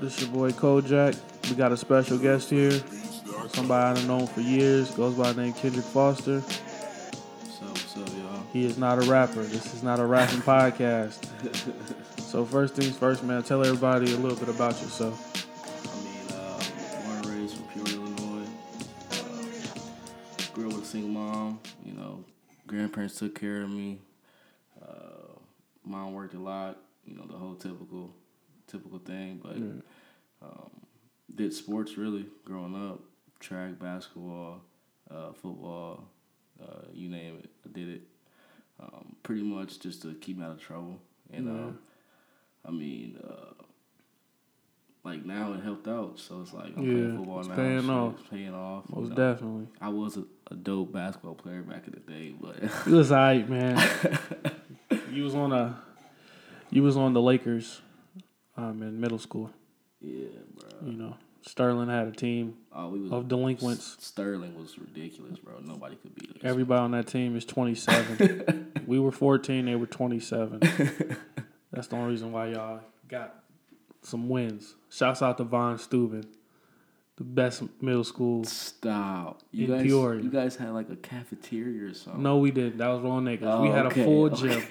This your boy Kojak. We got a special guest here. Somebody I've known for years. Goes by the name Kendrick Foster. What's up, what's up, y'all? He is not a rapper. This is not a rapping podcast. So first things first, man. Tell everybody a little bit about yourself. I mean, uh, born and raised from Peoria, Illinois. Uh, grew up with a single mom. You know, grandparents took care of me. Uh, mom worked a lot. You know, the whole typical, typical thing. But um, did sports really growing up. Track, basketball, uh, football, uh, you name it. I did it. Um, pretty much just to keep me out of trouble. And Yeah. uh, I mean, uh, like now it helped out. So it's like I'm Yeah, playing football it's now. paying shit, off. Paying off. you Most know. definitely. I was a, a dope basketball player back in the day, but You was alright, man. you was on a, you was on the Lakers, um, in middle school. yeah, bro. You know, Sterling had a team Oh, we was of delinquents. Sterling was ridiculous, bro. Nobody could beat us. Everybody on that team is 27. we were 14, they were 27. That's the only reason why y'all got some wins. Shouts out to Von Steuben, the best middle school. Stop. You guys, Peoria. you guys had like a cafeteria or something. No, we didn't. That was wrong niggas. we Oh, had okay, a full gym.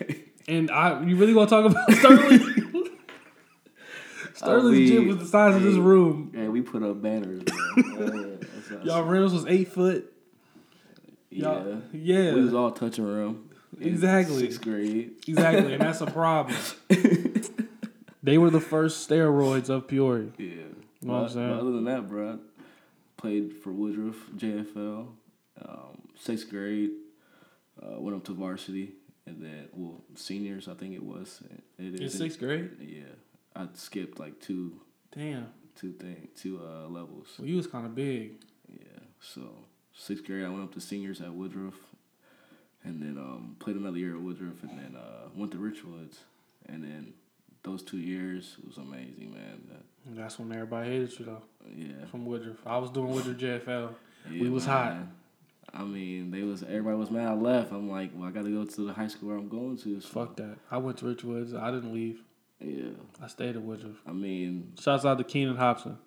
And I, you really gonna talk about Sterling? Sterling's gym was the size of this room. Yeah, we put up banners, yeah. Y'all rims was eight foot. yeah. Y'all, yeah, We was all touching rim. in Exactly. Sixth grade. exactly, and that's a problem. they were the first steroids of Peoria. Yeah. Know what I'm saying? but other than that, bro, I played for Woodruff JFL. Um, sixth grade, uh, went up to varsity, and then well, seniors, I think it was. It In is sixth grade, Yeah, I skipped like two, damn, two thing, two uh, levels. well, you was kind of big. Yeah. So sixth grade, I went up to seniors at Woodruff, and then um, played another year at Woodruff, and then uh, went to Richwoods, and then those two years was amazing, man. That, that's when everybody hated you though. yeah. From Woodruff, I was doing Woodruff JFL. Yeah, We was hot. I mean, they was everybody was mad I left. I'm like, well, I got to go to the high school where I'm going to. So, Fuck that. I went to Richwoods. I didn't leave. Yeah, I stayed at Woodruff. I mean, Shouts out to Keenan Hobson.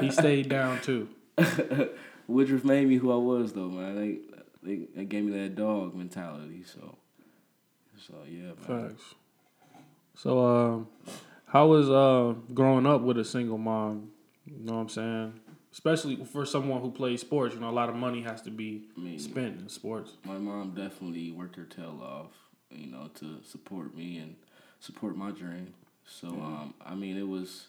he stayed down too. Woodruff made me who I was, though, man. They they, they gave me that dog mentality. So, so yeah, man. Facts. So, um, how was uh, growing up with a single mom? You know what I'm saying? Especially for someone who plays sports, you know, a lot of money has to be I mean, spent in sports. my mom definitely worked her tail off, you know, to support me and support my dream. So, um, I mean, it was,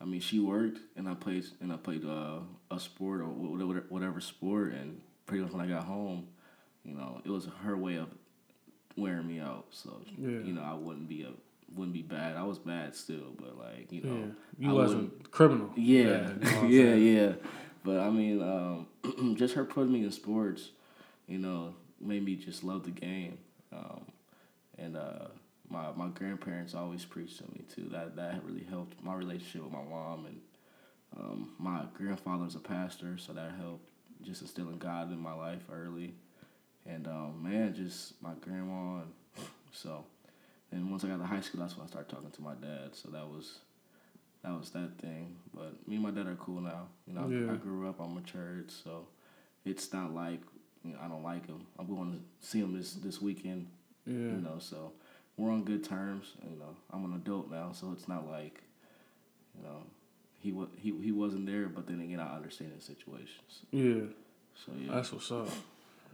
I mean, she worked and I played and I played uh, a sport or whatever, whatever sport, and pretty much when I got home, you know, it was her way of wearing me out. So, Yeah. you know, I wouldn't be a wouldn't be bad. I was bad still, but like, you Yeah, know, you I wasn't criminal. yeah, you know yeah, yeah. But I mean, um, just her putting me in sports, you know, made me just love the game. Um, and uh, my my grandparents always preached to me too. That that really helped my relationship with my mom and um, my grandfather's a pastor, so that helped just instilling God in my life early. And um, man, just my grandma. And so, and once I got to high school, that's when I started talking to my dad. So that was that was that thing. But me and my dad are cool now. You know, Yeah. I grew up, I'm matured, so it's not like you know, I don't like him. I'm going to see him this this weekend. Yeah. You know, so we're on good terms. You know, I'm an adult now, so it's not like you know he wa- he he wasn't there, but then again, I understand the situations. Yeah. So yeah, That's what's up.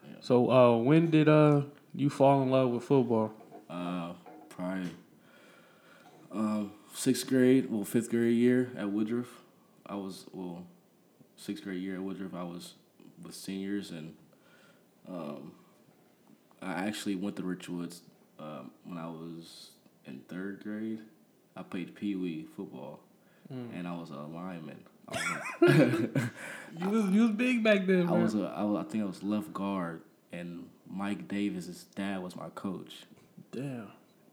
Yeah. So, uh, when did uh you fall in love with football? uh, probably um, sixth grade, well, fifth grade year at Woodruff. I was well, sixth grade year at Woodruff. I was with seniors, and um, I actually went to Richwoods um, when I was in third grade. I played pee wee football, and I was a lineman. I was a, You was you was big back then, I man. was a, I, was, I think I was left guard, and Mike Davis's dad was my coach. Damn.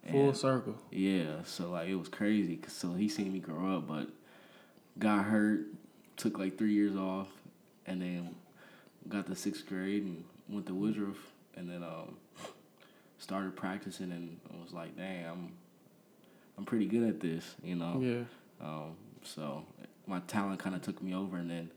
Full And- circle. Yeah, so like it was crazy. 'cause so he seen me grow up, but got hurt, took like three years off, and then got to sixth grade and went to Woodruff, and then um, started practicing and was like, dang, I'm I'm pretty good at this, you know. Yeah. Um, so my talent kind of took me over, and then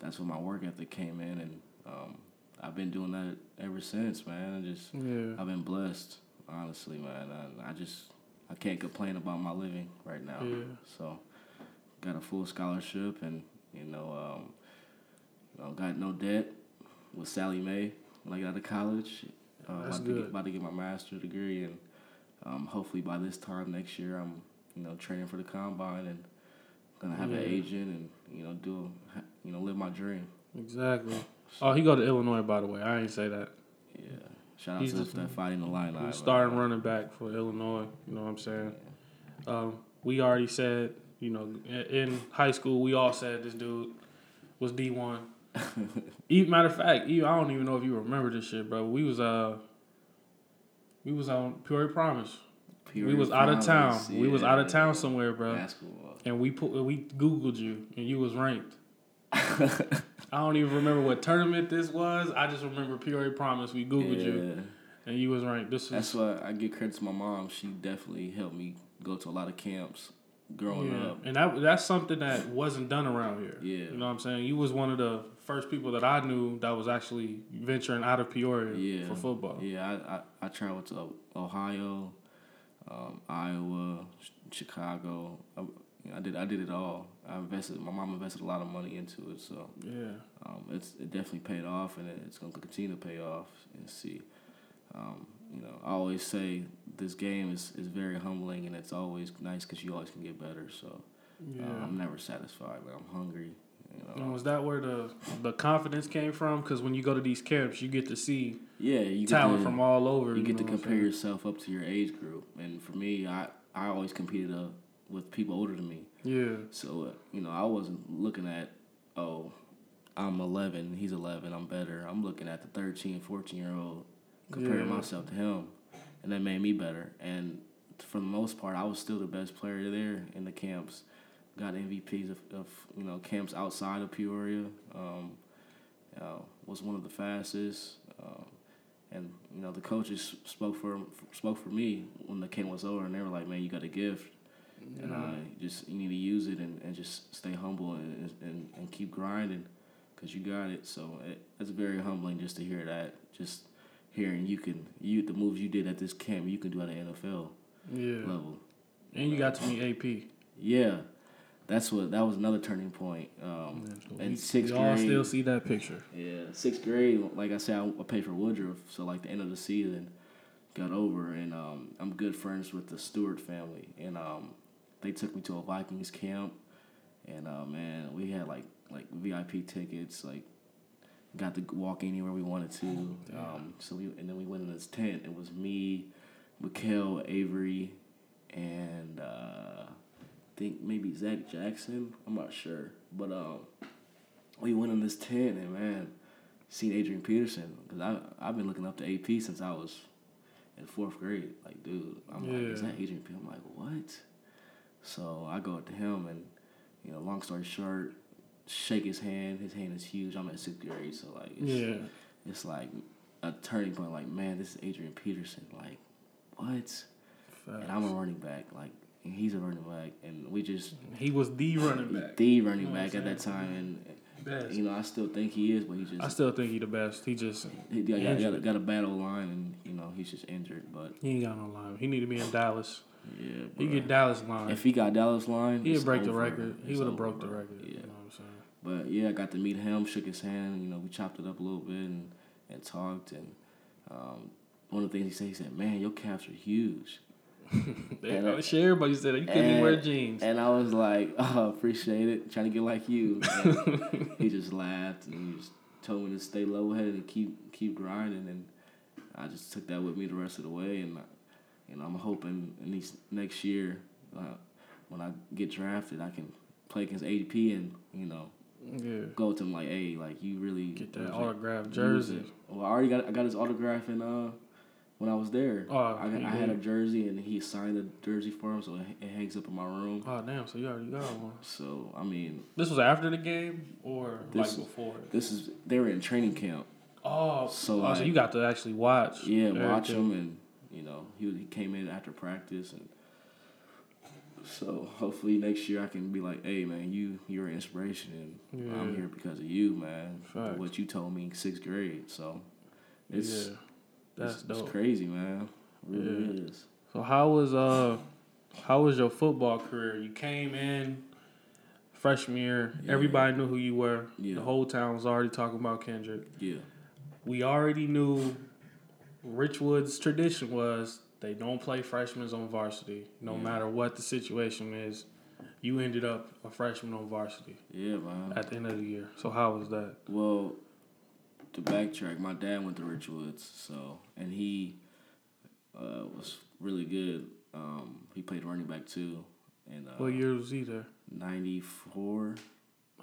that's when my work ethic came in, and um, I've been doing that ever since, man. I just Yeah. I've been blessed, honestly, man. I, I just I can't complain about my living right now. Yeah. So got a full scholarship, and you know, um, you know, got no debt with Sallie Mae when I got out of college. Uh, That's about, to get, about to get my master's degree, and um, hopefully by this time next year, I'm you know training for the combine and gonna have an agent and you know do you know live my dream. Exactly. Oh, he go to Illinois, by the way. I ain't say that. Yeah. Shout out He's to the- that fighting the line. He's starting running back for Illinois. You know what I'm saying? Um, we already said, you know, in, high school, we all said this dude was D1. Even, matter of fact, I don't even know if you remember this shit, bro. We was uh, we was on Peoria Promise. we was out of town. We was out of town somewhere, bro. Basketball. And we put we Googled you, and you was ranked. I don't even remember what tournament this was. I just remember Peoria Promise. We Googled you, and you was ranked. This That's was why I give credit to my mom. She definitely helped me go to a lot of camps growing yeah. up. and that that's something that wasn't done around here. Yeah. you know what I'm saying. You was one of the first people that I knew that was actually venturing out of Peoria Yeah. for football. Yeah, I, I, I traveled to Ohio, um, Iowa, Ch- Chicago. I, I did I did it all. I invested. My mom invested a lot of money into it, so Yeah, um, it's it definitely paid off, and it's going to continue to pay off. And see, um, you know, I always say this game is, is very humbling, and it's always nice because you always can get better. So yeah. uh, I'm never satisfied. Like I'm hungry. You know. and was that where the the confidence came from? Because when you go to these camps, you get to see yeah, you talent to, from all over. you get to know what I'm compare yourself up to your age group, and for me, I I always competed uh, with people older than me. Yeah, So uh, you know, I wasn't looking at oh, I'm 11, he's 11, I'm better. I'm looking at the 13, 14 year old, comparing Yeah. myself to him, and that made me better. And for the most part, I was still the best player there in the camps. Got MVPs of, of you know camps outside of Peoria. Um, uh, was one of the fastest. Um, and you know the coaches spoke for spoke for me when the camp was over, and they were like, "Man, you got a gift." and uh, just you need to use it and, and just stay humble and and, and keep grinding because you got it so it, it's very humbling just to hear that just hearing you can you the moves you did at this camp you can do at an NFL yeah. level And you got to meet AP. yeah that's what that was another turning point um, in We- sixth we all grade still see that picture. yeah, sixth grade. Like I said, I, I paid for Woodruff, so like the end of the season got over, and um, I'm good friends with the Stewart family, and um, they took me to a Vikings camp, and uh, man, we had like like VIP tickets, like got to walk anywhere we wanted to. Um, so we and then we went in this tent. It was me, Mikhail Avery, and uh, think maybe Zach Jackson. I'm not sure, but um, we went in this tent and man, seen Adrian Peterson because I I've been looking up to AP since I was in fourth grade. Like, dude, I'm like, is that Adrian Peterson? I'm like, what? So I go up to him and you know, long story short, shake his hand. His hand is huge. I'm at sixth grade, so like, it's, Yeah. it's like a turning point. Like, man, this is Adrian Peterson. Like, what? And I'm a running back. Like, and he's a running back, and we just He was the running back. the running You know back at that time, and Best. you know, I still think he is, but he just I still think he the best. He just he got, got, got, a, injured. got a bad line, and you know he's just injured. But he ain't got no line. He need to be in Dallas. yeah, He get Dallas line. if he got Dallas line, He'd it's break the over. record. He would have over, broke the record. Yeah, You know what I'm saying? but yeah, I got to meet him, shook his hand, you know, we chopped it up a little bit and, and talked. And um, one of the things he said, he said, "Man, your calves are huge." Yeah, I share everybody said you couldn't wear jeans. And I was like, oh, appreciate it. Trying to get like you. He just laughed and he just told me to stay level headed and keep keep grinding. And I just took that with me the rest of the way. And, you know, I'm hoping in these next year, uh, when I get drafted, I can play against ADP and, you know, Yeah. go to him like, hey, like, you really Get that use it. autographed Use jersey. Well, I already got I got his autograph in uh when I was there. Oh, I, I had a jersey and he signed the jersey for him, so it, it hangs up in my room. Oh damn! So you already got one. So I mean, This was after the game or This- like before? this is they were in training camp. Oh, So, oh, so you got to actually watch. Yeah, watch him and you know he he came in after practice and So hopefully next year I can be like, hey man, you you're an inspiration, and Yeah. I'm here because of you, man. Facts. What you told me sixth grade, so it's yeah, that's it's, dope. it's crazy, man. It really is. So how was uh how was your football career? You came in freshman year. Yeah. Everybody knew who you were. Yeah. The whole town was already talking about Kendrick. Yeah, We already knew Richwood's tradition was they don't play freshmen on varsity, no Yeah. matter what the situation is. You ended up a freshman on varsity yeah, man. at the end of the year. So how was that? Well, to backtrack, my dad went to Richwoods, so and he uh, was really good. Um, he played running back too, and uh, What year was he there? ninety four.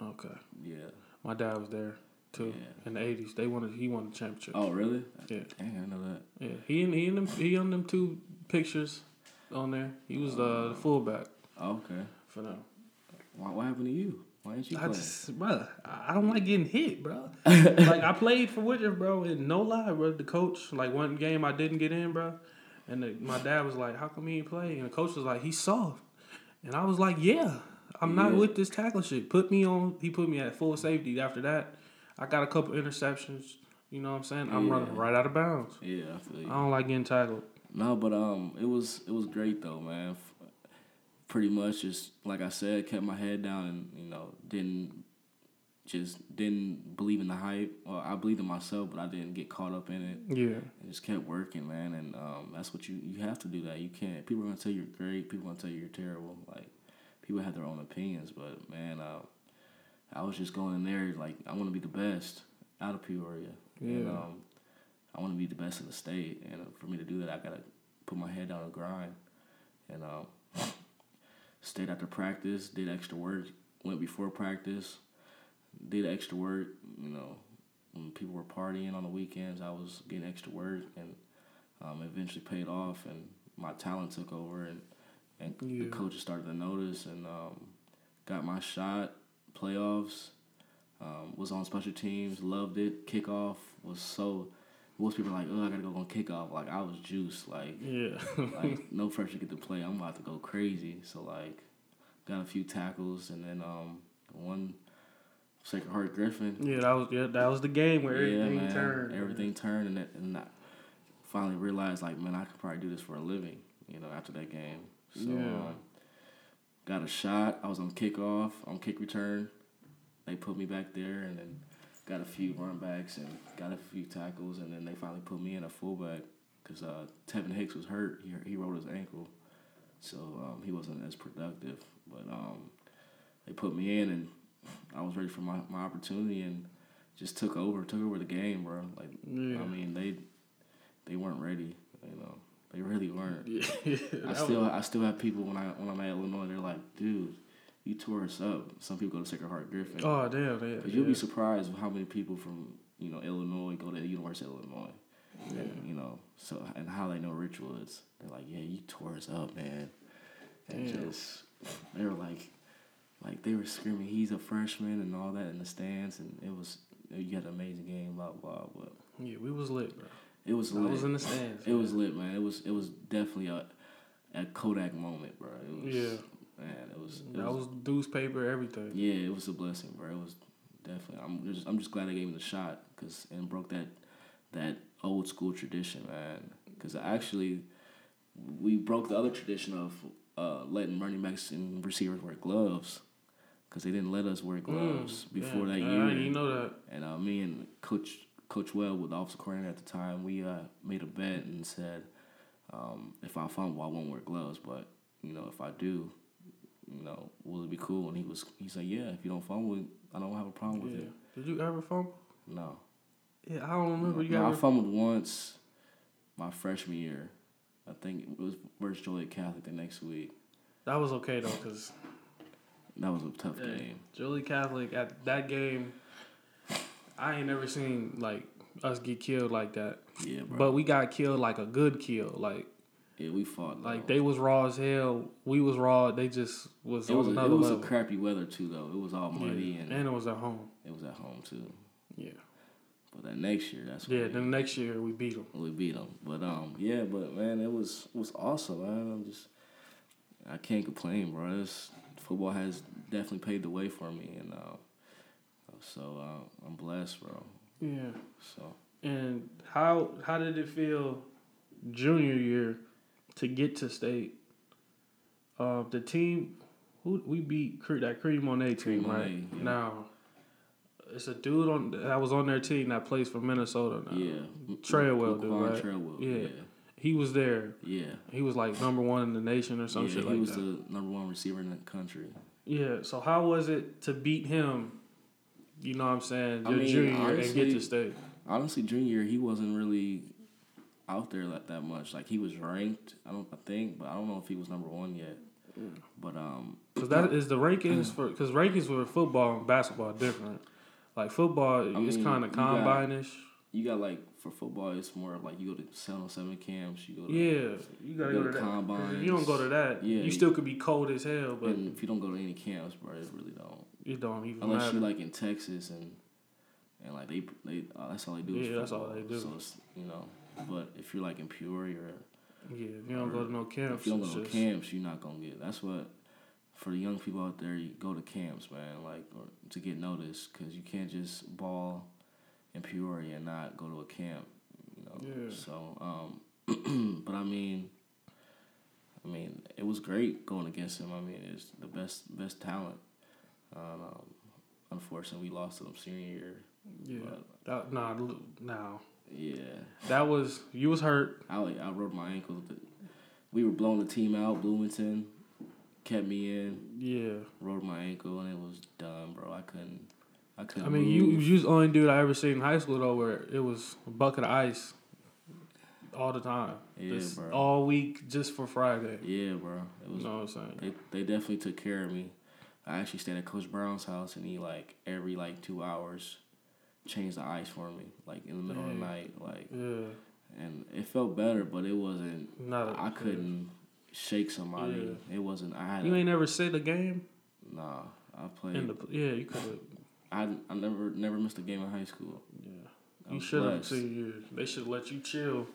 Okay, Yeah. my dad was there too Yeah. in the eighties. They wanted he won the championship. Oh, really? Yeah. Dang, I know that. Yeah, he and he and them, he on them two pictures on there. He was uh, the fullback Oh, okay. for. Why, what happened to you? Why didn't you I play? just, bro, I don't like getting hit, bro. like I played for Woodruff, bro, and no lie, bro. The coach, like one game I didn't get in, bro, and the, my dad was like, "How come he ain't play?" And the coach was like, "He's soft," and I was like, "Yeah, I'm not with this tackle shit. Put me on." He put me at full safety. After that, I got a couple interceptions. You know what I'm saying? I'm Yeah. running right out of bounds. yeah, I feel you. I don't like getting tackled. No, but um, it was it was great though, man. Pretty much just like I said, kept my head down and you know didn't just didn't believe in the hype. Well, I believed in myself, but I didn't get caught up in it. Yeah. Just kept working, man. And um, that's what you you have to do. That you can't. People are gonna tell you you're great. People are gonna tell you you're terrible. Like people have their own opinions, but man, uh, I was just going in there like I want to be the best out of Peoria. And, um, I want to be the best in the state, and uh, for me to do that, I gotta put my head down and grind. And um, stayed after practice, did extra work, went before practice, did extra work. You know, when people were partying on the weekends, I was getting extra work, and um, eventually paid off. And my talent took over, and and Yeah. the coaches started to notice, and um, got my shot. Playoffs, um, was on special teams, loved it. Kickoff was so. Most people are like, oh, I gotta go on kickoff. Like I was juiced. Like Yeah. like no pressure to get to play. I'm about to go crazy. So like, got a few tackles and then um one Sacred Heart Griffin. yeah, that was yeah, that was the game where yeah, everything man, turned. everything turned, and it, and I finally realized like, man, I could probably do this for a living. You know, after that game. So Yeah. um, got a shot. I was on kickoff, on kick return. They put me back there, and then got a few run backs and got a few tackles, and then they finally put me in a fullback because uh, Tevin Hicks was hurt. He he rolled his ankle, so um, he wasn't as productive. But um, they put me in, and I was ready for my, my opportunity, and just took over, took over the game, bro. Like Yeah. I mean, they they weren't ready, you know. They really weren't. Yeah, I still was- I still have people when I when I'm at Illinois, they're like, dude, you tore us up. Some people go to Sacred Heart Griffin. oh damn, yeah. But you'll be yeah. surprised how many people from you know Illinois go to the University of Illinois. Yeah. And, you know, so and how they know Richwoods. They're like, yeah, you tore us up, man. And Damn. just they were like, like they were screaming, he's a freshman and all that in the stands, and it was you had an amazing game, blah blah. But Yeah, we was lit, bro. it was I lit. was in the stands. it was lit, man. It was it was definitely a a Kodak moment, bro. It was, Yeah. Man. It was. It That was newspaper, everything. yeah, it was a blessing, bro. It was definitely. I'm just I'm just glad I gave me the shot, cause and broke that that old school tradition, man. Cause actually, we broke the other tradition of uh, letting running backs and receivers wear gloves, cause they didn't let us wear gloves before Mm, Yeah, that I year. didn't know that. And uh, me and Coach Coach Well, with the offensive coordinator at the time, we uh, made a bet and said, um, if I fumble, I won't wear gloves. But you know, if I do, you know, will it be cool? And he was, he said, yeah. If you don't fumble, I don't have a problem with Yeah. it. Did you ever fumble? No. Yeah, I don't remember you No, I fumbled once, my freshman year. I think it was versus Joliet Catholic the next week. That was okay though, cause That was a tough Yeah. game. Joliet Catholic at that game, I ain't never seen like us get killed like that. Yeah, bro. But we got killed like a good kill. Like yeah, we fought. like they was raw as hell. We was raw. They just was It was a, it was a crappy weather too, though. It was all muddy yeah. and and it was at home. it was at home too. Yeah. But that next year, that's Yeah. Then next year we beat them. we beat them. But um, yeah, but man, it was it was awesome, man. I'm just I can't complain, bro. This football has definitely paved the way for me, and uh, so uh, I'm blessed, bro. Yeah. So And how how did it feel junior year to get to state? Uh, the team who we beat that Crete-Monee team, Crete right? Yeah. Now it's a dude on that was on their team that plays for Minnesota now. yeah, Treadwell, dude, right? Treadwell, Yeah. yeah, He was there. yeah. He was like number one in the nation or some yeah, shit he was the number one receiver in the country. Yeah. So how was it to beat him? You know what I'm saying? I Your mean, junior year and get to state. Honestly, junior year, he wasn't really out there like that much. Like he was ranked, I don't I think, but I don't know if he was number one yet. But um, Because that is the rankings for because rankings for football and basketball are different. Like football, it's kind of you combine-ish. you got like for football, it's more of like you go to seven on seven camps. You go to Yeah, you gotta You go go to to that. 'Cause combines. If you don't go to that, Yeah, you you- still could be cold as hell, but and if you don't go to any camps, bro, it really don't. it don't even Unless matter. you like in Texas and and like they they uh, that's all they do. is Yeah, that's all they do. So it's, you know, but if you're like in Peoria or yeah, if you don't go to no camps, if you don't go to just- camps, you're not gonna get. That's what for the young people out there. You go to camps, man, like or to get noticed, because you can't just ball in Peoria and not go to a camp. You know. Yeah. So, um, but I mean, I mean, it was great going against him. I mean, it's the best best talent. Um, unfortunately, we lost to them senior year. yeah, But, that, nah, now yeah. that was you was hurt. I like, I rode my ankle. We were blowing the team out. Bloomington kept me in. Yeah, Rode my ankle and it was done, bro. I couldn't. I couldn't. I mean, you move. you was the only dude I ever seen in high school though, where it was a bucket of ice all the time, Yeah, Just bro. all week just for Friday. Yeah, bro. It You was. know what I'm saying? They they definitely took care of me. I actually stayed at Coach Brown's house and he like every like two hours changed the ice for me, like in the middle of the mm. night, like Yeah, and it felt better, but it wasn't. not. A, I couldn't shake somebody. It wasn't. I had. You ain't never sit the game nah. I played. in the. Yeah, you could have. I I never never missed a game in high school. Yeah. I You should have you. They should let you chill.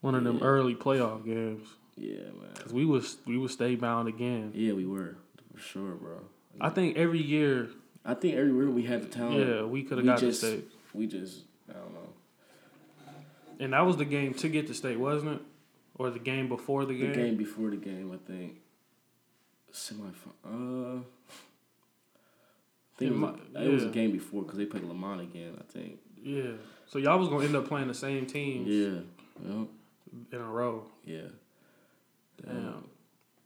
One of them early playoff games, Yeah, man. cause we was we was stay bound again. Yeah, we were for sure, bro. I think every year, I think everywhere we had the talent. yeah, we could have got just- state, We just I don't know. and that was the game to get to state, wasn't it? Or the game before the game? The game? before the game, I think. Semi. Uh. I think It was, might- it was a game before because they played Lamont again. I think. Yeah. So y'all was gonna end up playing the same teams Yeah. Yeah. in a row. Yeah. Damn.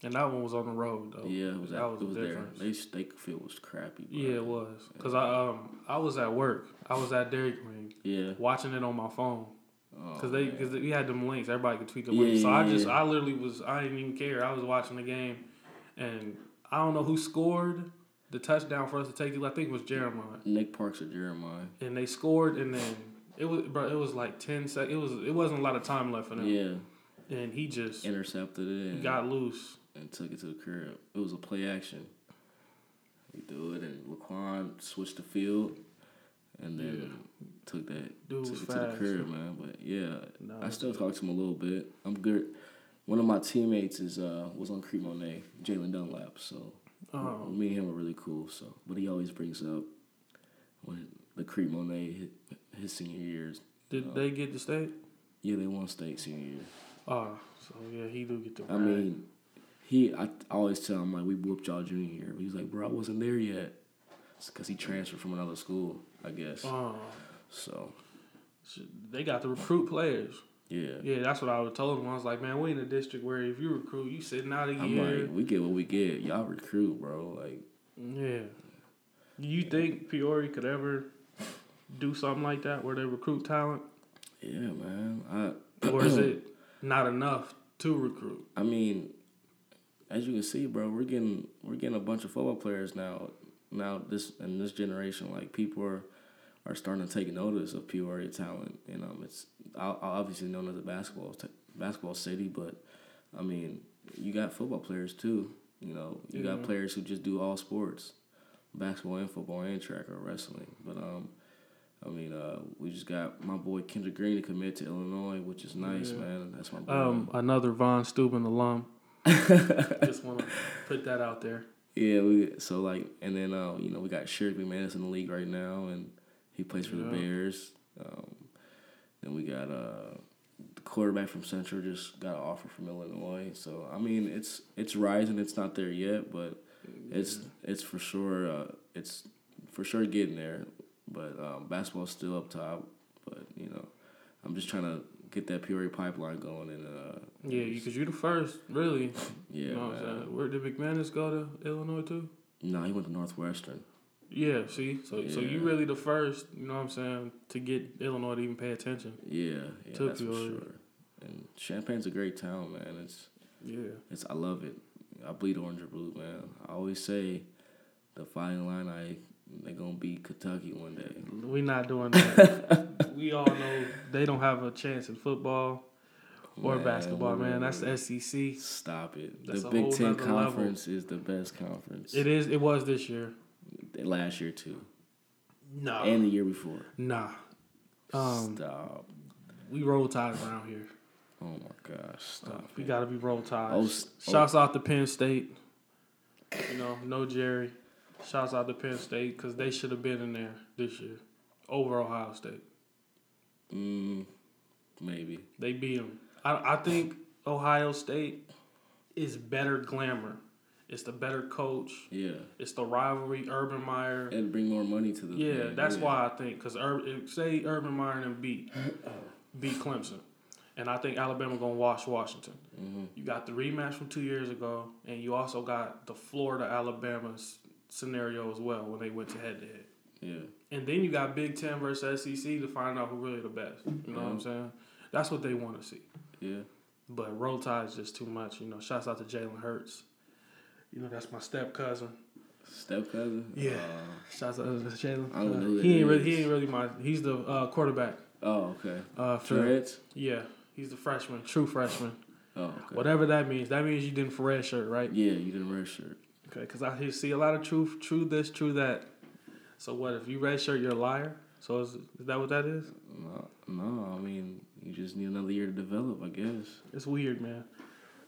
And that one was on the road though. Yeah, it was, that at, was it was the there. They field was crappy. Bro. Yeah, it was. Cause I um I was at work. I was at Dairy Queen Yeah. watching it on my phone. Oh, Cause they, man. cause we had them links. Everybody could tweet the Yeah, links. So I just, yeah. I literally was, I didn't even care. I was watching the game, and I don't know who scored the touchdown for us to take it. I think it was Jeremiah, Nick Parks or Jeremiah. and they scored, and then it was, bro, it was like ten seconds. It was, it wasn't a lot of time left for them, Yeah. And he just Intercepted it. And, got loose. and took it to the crib. It was a play action. He do it, and Laquon switched the field, and then took that Dude took it to the crib, man. But yeah, No, I still talk to him a little bit. I'm good. One of my teammates is uh was on Crete-Monee, Jalen Dunlap. So Oh. me and him are really cool. So, but he always brings up when the Crete-Monee hit his senior years. Did they get the state? Yeah, they won state senior year. Oh, so yeah, he do get the. I mean, he. I, I always tell him like we whooped y'all junior year. He's like, bro, I wasn't there yet. It's because he transferred from another school, I guess. oh, So they got to recruit players. yeah, Yeah, that's what I would told him. I was like, man, we in a district where if you recruit, you sitting out a I'm year. like, we get what we get. Y'all recruit, bro. Like, Yeah. Do you think Peoria could ever do something like that where they recruit talent? yeah, man. I Or is it not enough to recruit? I mean, as you can see, bro, we're getting we're getting a bunch of football players now. Now this in this generation, like people are are starting to take notice of Peoria talent, You know, it's obviously known as a basketball t- basketball city, but I mean, you got football players too. You know, you got players who just do all sports, basketball and football and track or wrestling. But um, I mean, uh, we just got my boy Kendrick Green to commit to Illinois, which is nice, Yeah. man. That's my boy. Um, another Von Steuben alum. Just want to put that out there. Yeah, we so like, and then uh, you know we got Sherrick McManus in the league right now, and he plays for Yeah. the Bears. Um, then we got uh, the quarterback from Central just got an offer from Illinois. So I mean, it's it's rising. It's not there yet, but it's it's for sure. Uh, it's for sure getting there. But um, basketball's still up top. But you know, I'm just trying to get that Peoria pipeline going, and uh, Yeah, because you're the first, really. yeah, you know man. Where did McManus go to Illinois too? No, he went to Northwestern. Yeah, see, so so you Yeah. really the first, you know what I'm saying, to get Illinois to even pay attention. Yeah, yeah, To that's for Peoria. sure. And Champaign's a great town, man. It's Yeah, it's I love it. I bleed orange or blue, man. I always say the Fighting Illini I they gonna beat Kentucky one day. We're not doing that. we all know they don't have a chance in football or Man, basketball, man. That's the. SEC. Stop it. That's the Big Ten nother level. conference is the best conference. It is. It was this year. Last year too, No, and the year before. nah. Um, Stop. we roll tide around here. Oh my gosh, stop. We it. got to be roll tide. Oh, oh. Shouts out to Penn State. You know, no Jerry. Shouts out to Penn State because they should have been in there this year over Ohio State. Mm, maybe. They beat them. I, I think Ohio State is better glamour. It's the better coach. Yeah, It's the rivalry. Urban Meyer. and bring more money to the. Yeah, that's yeah. why I think because Ur- say Urban Meyer and beat beat Clemson, and I think Alabama gonna wash Washington. Mhm. You got the rematch from two years ago, and you also got the Florida Alabama s- scenario as well when they went to head to head. Yeah. And then you got Big Ten versus SEC to find out who really the best. You know what I'm saying? That's what they want to see. Yeah. But roll tide is just too much. You know, shouts out to Jalen Hurts. You know, that's my step cousin. Step cousin. Yeah. Shouts out to Jalen. I don't know who he ain't really he ain't really my he's the uh, quarterback. Oh, okay. Uh, for yeah, he's the freshman, true freshman. Oh, okay. Whatever that means. That means you didn't red shirt, right? Yeah, you didn't red shirt. Okay, because I see a lot of truth, true this, true that. So what if you red shirt, you're a liar? So is, is that what that is? No, no, I mean you just need another year to develop, I guess. It's weird, man.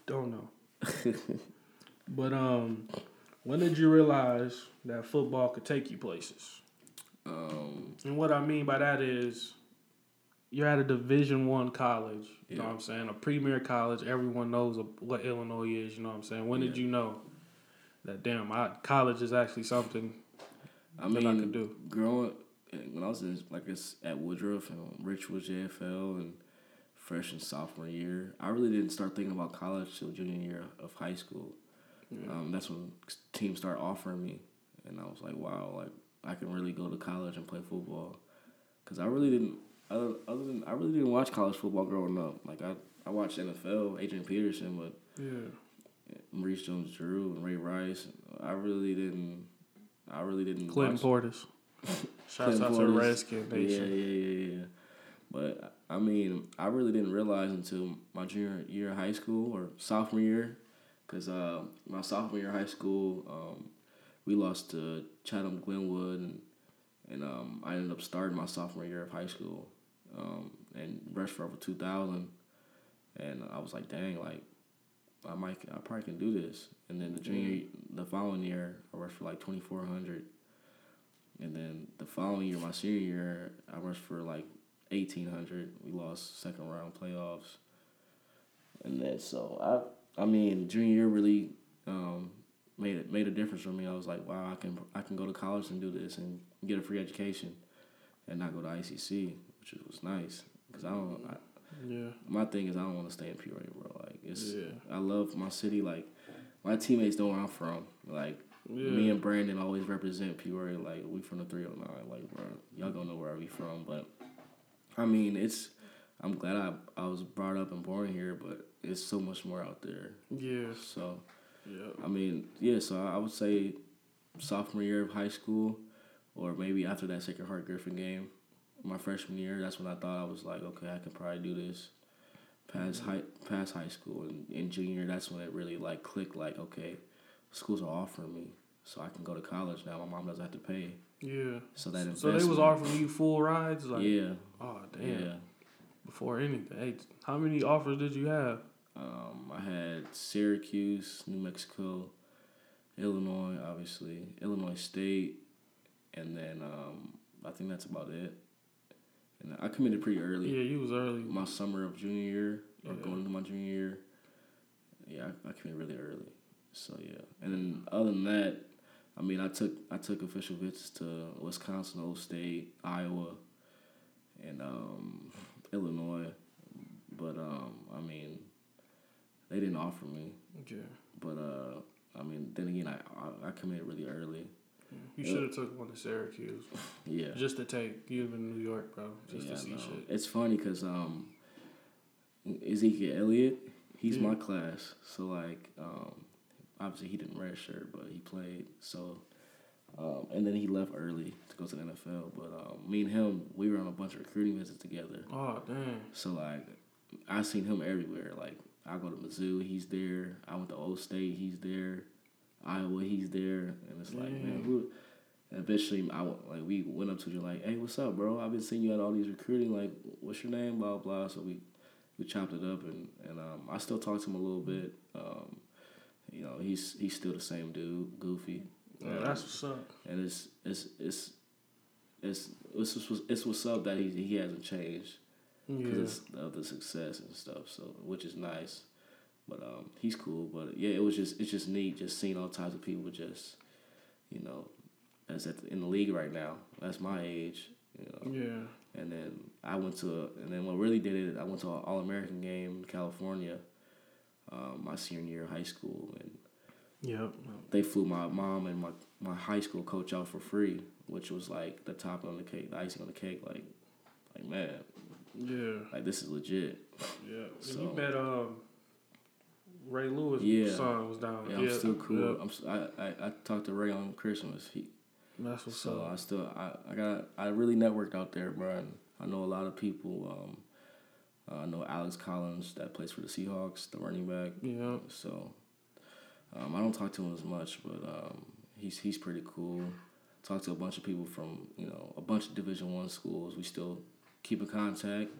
Don't know. but um, when did you realize that football could take you places? Um, And what I mean by that is, you're at a Division One college. You know what I'm saying? A premier college. Everyone knows what Illinois is. You know what I'm saying? When did you know that damn, I, college is actually something I mean, I could do? growing when I was in like it's at Woodruff and Rich Richwood JFL and freshman sophomore year, I really didn't start thinking about college till junior year of high school. Um, that's when teams start offering me, and I was like, wow, like I can really go to college and play football, because I really didn't. Other, other than I really didn't watch college football growing up. Like I, I watched NFL, Adrian Peterson, but Yeah. Maurice Jones-Drew and Ray Rice. I really didn't. I really didn't. Clinton Portis. Shouts out to. Redskin Yeah, yeah, yeah, yeah. But I mean, I really didn't realize until my junior year of high school or sophomore year, because uh, my sophomore year of high school, um, we lost to Chatham Glenwood, and and um, I ended up starting my sophomore year of high school, um, and rushed for over two thousand, and I was like, dang, like. I might, I probably can do this. And then the junior, the following year, I rushed for like twenty four hundred. And then the following year, my senior year, I rushed for like eighteen hundred. We lost second round playoffs. And then so I I mean junior year really um, made it made a difference for me. I was like, wow, I can I can go to college and do this and get a free education, and not go to ICC, which was nice because I don't. I, Yeah. my thing is I don't want to stay in Peoria, bro. It's Yeah. I love my city. Like my teammates know where I'm from. Like Yeah. me and Brandon always represent Peoria. Like we from the 309. Like bro, y'all gonna know where I be from. But I mean, it's. I'm glad I I was brought up and born here, but it's so much more out there. Yeah. So Yeah. I mean, yeah. So I would say sophomore year of high school, or maybe after that Sacred Heart Griffin game, my freshman year. That's when I thought I was like, okay, I can probably do this. Past high, past high school and in junior, that's when it really like clicked. Like, okay, schools are offering me, so I can go to college now. My mom doesn't have to pay. Yeah. So that So they was offering you full rides? Like, yeah, Oh, damn. yeah. Before anything. Hey, how many offers did you have? Um, I had Syracuse, New Mexico, Illinois, obviously, Illinois State, and then um, I think that's about it. I committed pretty early. Yeah, you was early. My summer of junior year, or Yeah. going into my junior year. Yeah, I, I committed really early. So yeah, and then other than that, I mean, I took I took official visits to Wisconsin, Ohio State, Iowa, and um, Illinois, but um, I mean, they didn't offer me. Yeah. But uh, I mean, then again, I I, I committed really early. You should have took one to Syracuse Yeah. just to take. You in New York, bro, just Yeah, to see no. shit. It's funny because um, Ezekiel Elliott, he's Yeah. my class. So like, um, obviously he didn't redshirt, but he played. So, um, and then he left early to go to the NFL. But um, me and him, we were on a bunch of recruiting visits together. Oh damn. So like, I seen him everywhere. Like I go to Mizzou, he's there. I went to Ohio State, he's there. Iowa, he's there, and it's like, man, who? Eventually, I like we went up to you like, hey, what's up, bro? I've been seeing you at all these recruiting. Like, what's your name? Blah blah. So we we chopped it up, and and um, I still talk to him a little bit. Um, you know, he's he's still the same dude, goofy. Yeah, Um, that's what's up. and it's it's it's it's it's it's, it's what's up that he he hasn't changed Yeah. because of the success and stuff. So which is nice, but um, he's cool. But yeah, it was just it's just neat just seeing all types of people just, you know, that's at the, in the league right now. That's my age, you know. Yeah. And then I went to and then what really did it, I went to an All American game in California, um, my senior year of high school, and Yep. they flew my mom and my, my high school coach out for free, which was like the top on the cake, the icing on the cake. Like, like man, Yeah. like this is legit. Yeah. So- you met um Ray Lewis. Yeah. son was down. Yeah, I'm still cool. Yeah. I'm I, I I talked to Ray on Christmas. He That's what's so up. I still I, I got I really networked out there, bro. And I know a lot of people. Um, uh, I know Alex Collins that plays for the Seahawks, the running back. Yeah. So um, I don't talk to him as much, but um, he's he's pretty cool. Talk to a bunch of people from you know a bunch of Division One schools. We still keep in contact.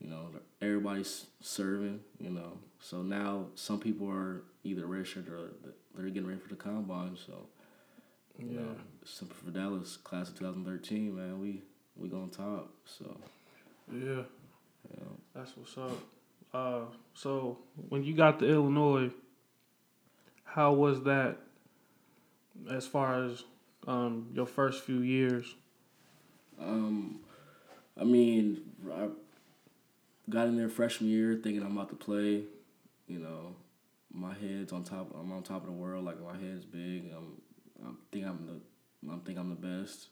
You know, everybody's serving. You know, so now some people are either registered or they're getting ready for the combine. So you Yeah. know, Simple for Dallas class of 2013, man. We we going to top. So Yeah. you know, That's what's up. Uh, so when you got to Illinois, how was that? As far as um, your first few years. Um, I mean, I got in there freshman year thinking I'm about to play. You know, my head's on top. I'm on top of the world. Like my head's big. I'm, I think I'm the. I think I'm the best.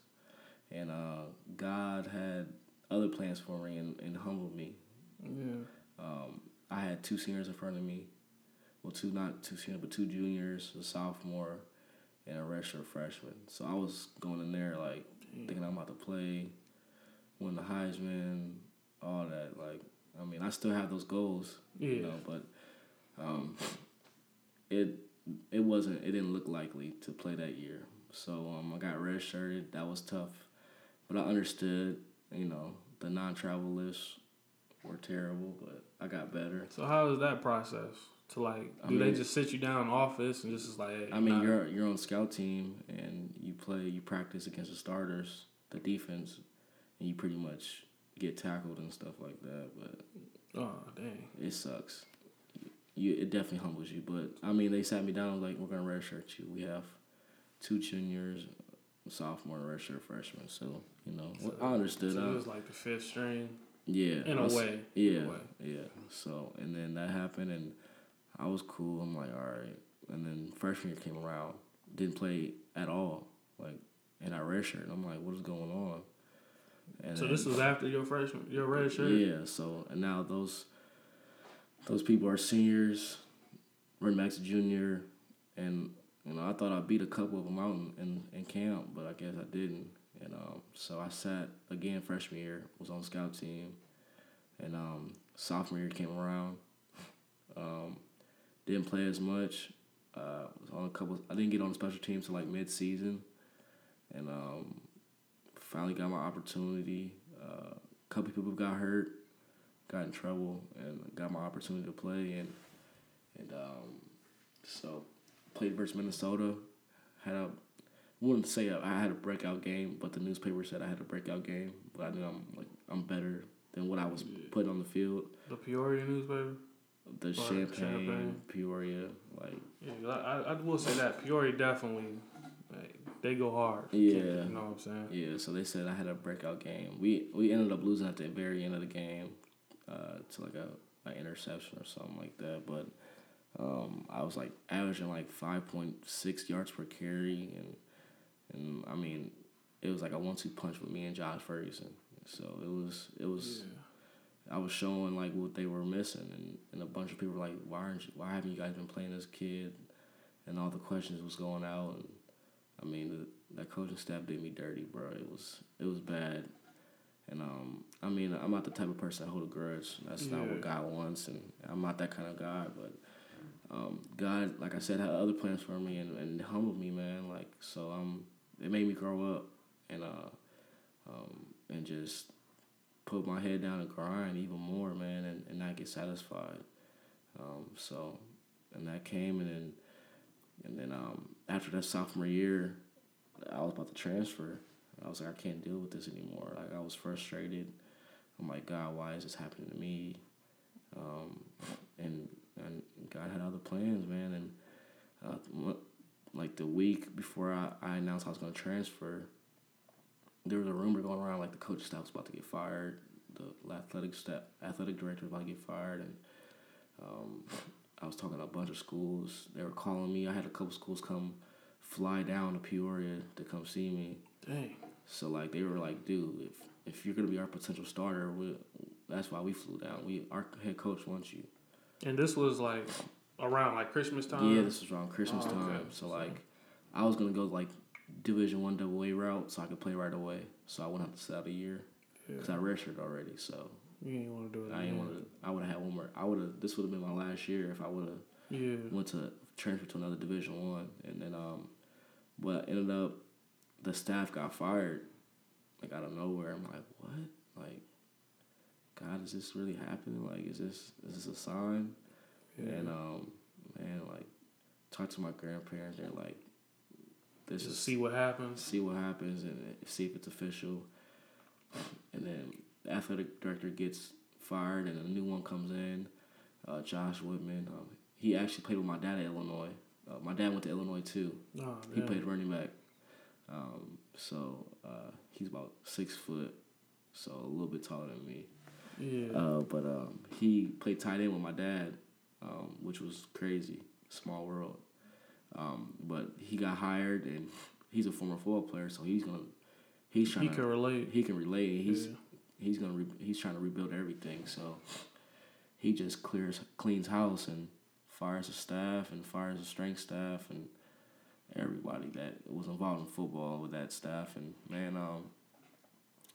And uh, God had other plans for me and, and humbled me. Yeah. Um, I had two seniors in front of me. Well, two not two seniors, but two juniors, a sophomore, and a redshirt freshman. So I was going in there like thinking I'm about to play, win the Heisman, all that. Like, I mean, I still have those goals, Yeah. you know, but um, it it wasn't. It didn't look likely to play that year. So um, I got redshirted. That was tough, but I understood. You know, the non-travel lists were terrible, but I got better. So how is that process? To like, I do they just sit you down in office and just is like, hey, I mean, nah. you're you're on scout team and you play, you practice against the starters, the defense, and you pretty much get tackled and stuff like that. But oh dang, it sucks. You it definitely humbles you. But I mean, they sat me down like we're gonna redshirt you. We have two juniors, sophomore, and redshirt freshman. So you know, So- I understood. so it was like the fifth string yeah, in I a was- way. Yeah, a way. yeah. So and then that happened, and I was cool. I'm like, all right. And then freshman year came around, didn't play at all, like, and I redshirt. And I'm like, what is going on? And So then- this was after your freshman, your red shirt. yeah. So and now those those people are seniors, running Max junior, and you know I thought I beat a couple of them out in, in, in camp, but I guess I didn't. And um, so I sat again freshman year, was on the scout team, and um, sophomore year came around. Um, didn't play as much. Uh, was on a couple. I didn't get on the special teams till like mid season, and um, finally got my opportunity. Uh, a couple people got hurt, got in trouble, and got my opportunity to play. And and um, so played versus Minnesota. Had a wouldn't say I had a breakout game, but the newspaper said I had a breakout game. But I knew I'm like I'm better than what I was putting on the field. The Peoria newspaper. The Champagne, Champaign. Peoria, like Yeah, I, I will say that Peoria definitely, they go hard. Yeah. You know what I'm saying? yeah. So they said I had a breakout game. We we ended up losing at the very end of the game, uh, to like a, interception or something like that. But um, I was like averaging like five point six yards per carry, and and I mean it was like a one two punch with me and Josh Ferguson. So it was it was. I was showing like what they were missing, and, and a bunch of people were like, "Why aren't you? Why haven't you guys been playing this kid?" And all the questions was going out, and I mean, the, that coaching staff did me dirty, bro. It was it was bad, and um, I mean, I'm not the type of person that hold a grudge. That's not what God wants, and I'm not that kind of guy. But um, God, like I said, had other plans for me, and, and humbled me, man. Like so, um, it made me grow up, and uh, um, and just put my head down and grind even more, man, and, and not get satisfied. Um, so, and that came, and then, and then um, after that sophomore year, I was about to transfer. I was like, I can't deal with this anymore. Like I was frustrated. I'm like, God, why is this happening to me? Um, and and God had other plans, man. And uh, like the week before I, I announced I was going to transfer, there was a rumor going around like the coach staff was about to get fired, the athletic staff, athletic director was about to get fired, and um, I was talking to a bunch of schools. They were calling me. I had a couple schools come fly down to Peoria to come see me. Dang. So like they were like, dude, if if you're gonna be our potential starter, we, that's why we flew down. We our head coach wants you. And this was like around like Christmas time. Yeah, this was around Christmas Oh, okay. time. So like, I was gonna go like Division One Double A route, so I could play right away. So I wouldn't have to sit out a year because I redshirted already. So You ain't want to do it. I ain't want to. I would have had one more. I would have. This would have been my last year if I would have Yeah. went to transfer to another Division One, and then um, but ended up the staff got fired, like out of nowhere. I'm like, what? Like, God, is this really happening? Like, is this is this a sign? Yeah. And um, man, like, talk to my grandparents. They're like, this Just is see what happens. see what happens and see if it's official. And then the athletic director gets fired, and a new one comes in. Uh, Josh Whitman. Um, he actually played with my dad at Illinois. Uh, my dad went to Illinois too. Oh, He played running back. Um, so uh, he's about six foot, so a little bit taller than me. Yeah. Uh, but um, he played tight end with my dad, um, which was crazy. Small world. Um, but he got hired, and he's a former football player, so he's gonna he's trying he to can relate. he can relate. He's Yeah. He's gonna re- he's trying to rebuild everything. So he just clears cleans house and fires the staff and fires the strength staff and everybody that was involved in football with that staff. And man, um,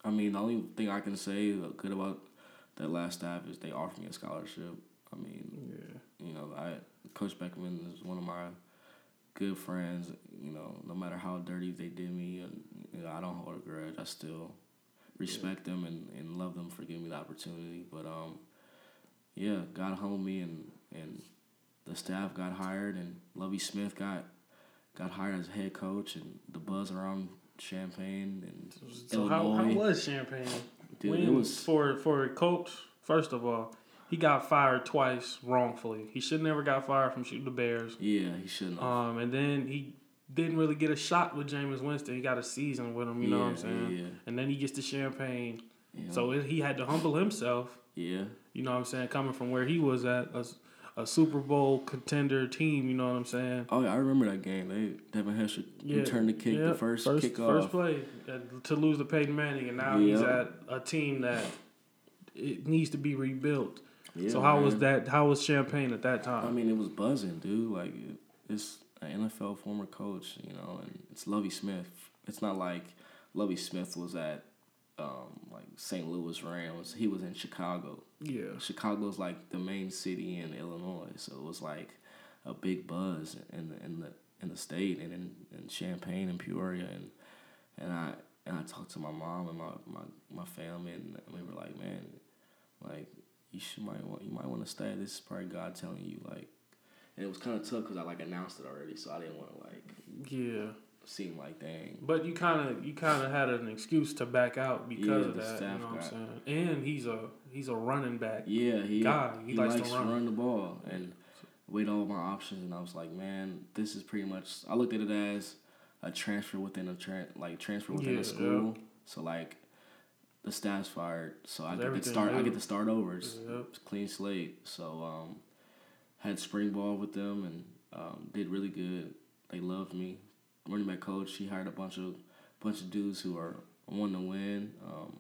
I mean, the only thing I can say good about that last staff is they offered me a scholarship. I mean, Yeah. you know, I Coach Beckman is one of my good friends. You know, no matter how dirty they did me, and you know, I don't hold a grudge. I still respect them and, and love them for giving me the opportunity. But um, yeah, God humbled me, and and the staff got hired, and Lovie Smith got got hired as head coach, and the buzz around Champaign and So how, how was Champaign? Dude, when it was for for a coach. First of all, he got fired twice wrongfully. He should never got fired from shooting the Bears. yeah, he shouldn't. have. Um, and then he didn't really get a shot with Jameis Winston. He got a season with him. You know what I'm saying? yeah. And then he gets to Champaign. Yeah. So it, he had to humble himself. yeah, You know what I'm saying? Coming from where he was at, a, a Super Bowl contender team. You know what I'm saying? Oh yeah, I remember that game. They Devin Hester returned the kick, the first, first kickoff. first play uh, to lose to Peyton Manning, and now he's at a team that it needs to be rebuilt. Yeah, so how was that? How was Champaign at that time? I mean, it was buzzing, dude. Like it- it's an NFL former coach, you know, and it's Lovie Smith. It's not like Lovie Smith was at um, like St. Louis Rams. He was in Chicago. yeah, Chicago's like the main city in Illinois, so it was like a big buzz in the in the in the state and in, in Champaign and Peoria and and I and I talked to my mom and my, my, my family and we were like, man, like you should might want you might want to stay. This is probably God telling you like and it was kind of tough because I like announced it already, so I didn't want to like Yeah, seem like dang. but you kind of you kind of had an excuse to back out because Yeah, of the that. You staff know what I'm saying? And he's a he's a running back. Yeah, he guy. He he, likes likes, to run. run. the ball and weighed all my options, and I was like, man, this is pretty much. I looked at it as a transfer within a tra- like transfer within Yeah, a school. So like, the staff's fired, so I get to start. I get to start over. It's, Yep. it's clean slate. So um, had spring ball with them and um, did really good. They loved me. Running back coach, he hired a bunch of bunch of dudes who are wanting to win. Um,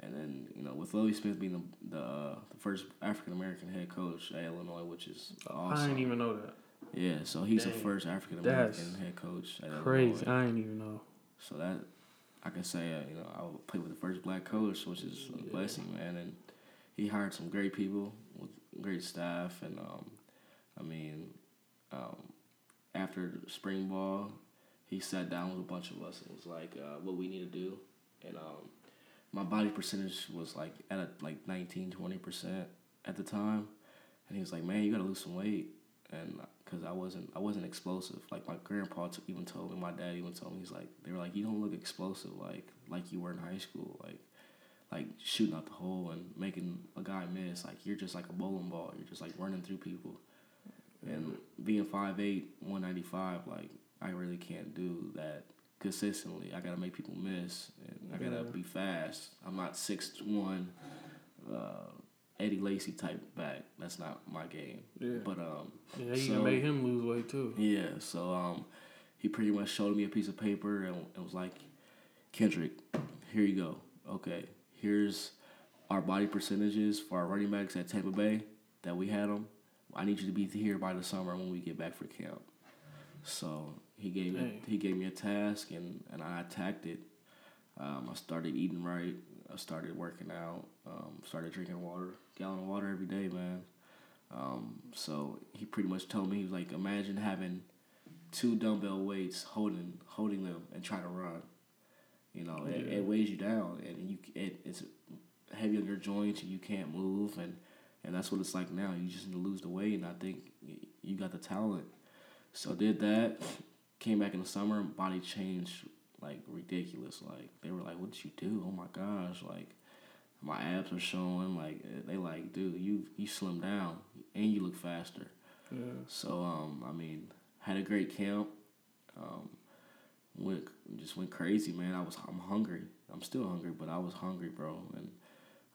and then you know, with Lovie Smith being the the, uh, the first African American head coach at Illinois, which is awesome. I didn't even know that. yeah, so he's Dang. the first African American head coach at Crazy. Illinois. I didn't even know. So that I can say, uh, you know, I would play with the first black coach, which is a Yeah. blessing, man. And he hired some great people with great staff, and um, I mean, um, after spring ball, he sat down with a bunch of us and was like, uh, "What we need to do," and um, my body percentage was like at a, like 19, 20 percent at the time, and he was like, "Man, you gotta lose some weight," and because I wasn't I wasn't explosive. Like my grandpa t- even told me, my dad even told me, he's like, they were like, "You don't look explosive like like you were in high school, like." Like shooting out the hole and making a guy miss, like you're just like a bowling ball. You're just like running through people. And being 5'8", 195, like I really can't do that consistently. I gotta make people miss, and I gotta Yeah. be fast. I'm not six one, uh, Eddie Lacy type back. That's not my game. Yeah. But um, Yeah, they So- made him lose weight too. yeah. So um, he pretty much showed me a piece of paper and it was like, Kendrick, here you go. Okay, here's our body percentages for our running backs at Tampa Bay that we had them. I need you to be here by the summer when we get back for camp. So he gave me he gave me a task and, and I attacked it. Um, I started eating right. I started working out. Um, started drinking water, gallon of water every day, man. Um, so he pretty much told me he was like, imagine having two dumbbell weights holding holding them and trying to run. You know, it, it weighs you down and you it, it's heavy on your joints and you can't move and and that's what it's like now. You just need to lose the weight and I think you got the talent. So did that. Came back in the summer, body changed like ridiculous. Like they were like, "What did you do? Oh my gosh!" Like my abs are showing. Like they like, dude, you you slim down and you look faster. Yeah. So um, I mean, had a great camp. Um, went just went crazy, man. I was I'm hungry. I'm still hungry, but I was hungry, bro, and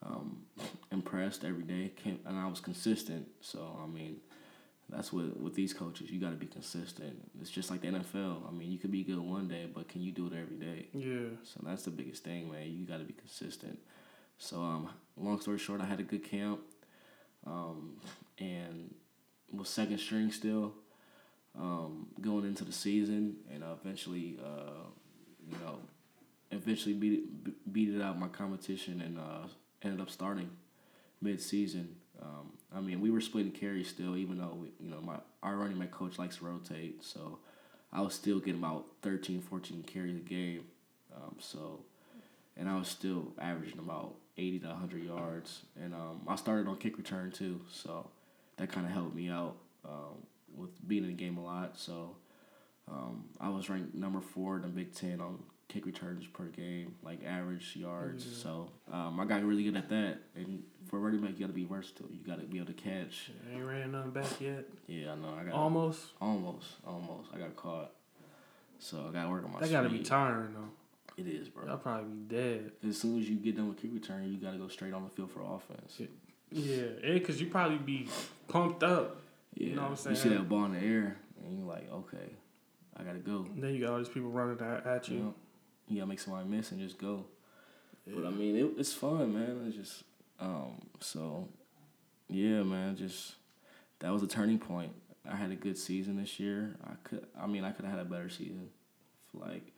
um, impressed every day. And I was consistent. So I mean, that's what with these coaches, you got to be consistent. It's just like the NFL. I mean, you could be good one day, but can you do it every day? Yeah. So that's the biggest thing, man. You got to be consistent. So, um, long story short, I had a good camp, um, and was second string still, um, going into the season, and uh, eventually, uh, you know, eventually beat it, beat it out my competition, and uh, ended up starting mid season. Um, I mean, we were splitting carries still, even though we, you know my our running back coach likes to rotate, so I was still getting about 13, 14 carries a game. Um, so, and I was still averaging about 80 to 100 yards. And um, I started on kick return too. So that kind of helped me out um, with being in the game a lot. So um, I was ranked number four in the Big Ten on kick returns per game, like average yards. Yeah. So um, I got really good at that. And for a running back, you got to be versatile. You got to be able to catch. Ain't ran nothing back yet. Yeah, I know. I got Almost. almost, almost. I got caught. So I got to work on my. That gotta be speed. tiring though. It is, bro. I'll probably be dead. As soon as you get done with kick return, you got to go straight on the field for offense. Yeah, yeah, cause you probably be pumped up. Yeah, You know what I'm saying. You see that ball in the air, and you're like, okay, I gotta go. And then you got all these people running at, at You you. You gotta make somebody miss and just go. But I mean, it, it's fun, man. It's just, um, so, yeah, man. Just that was a turning point. I had a good season this year. I could, I mean, I could have had a better season. Like,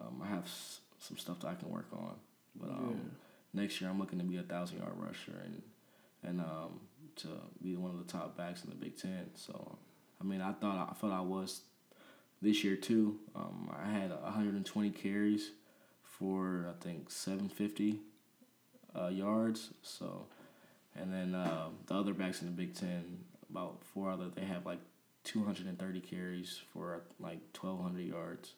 um, I have s- some stuff that I can work on. But um, next year, I'm looking to be a thousand yard rusher and and um, to be one of the top backs in the Big Ten. So, I mean, I thought I felt I was this year too. Um, I had 120 carries for I think 750 uh, yards. So, and then uh, the other backs in the Big Ten, about four other, they have like 230 carries for like 1,200 yards.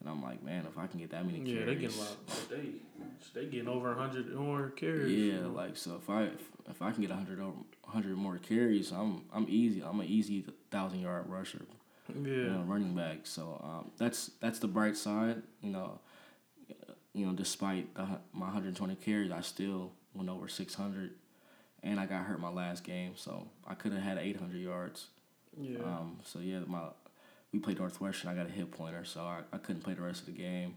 And I'm like, man, if I can get that many Yeah, carries, they getting a lot. They they getting over hundred more carries. yeah, like so if I if, if I can get 100 over 100 more carries, I'm I'm easy. I'm an easy thousand yard rusher. Yeah. you know, running back. So um, that's that's the bright side. You know, you know, despite the, my 120 carries, I still went over 600, and I got hurt my last game, so I could have had 800 yards. yeah. Um, so yeah, my we played Northwestern. I got a hip pointer, so I, I couldn't play the rest of the game.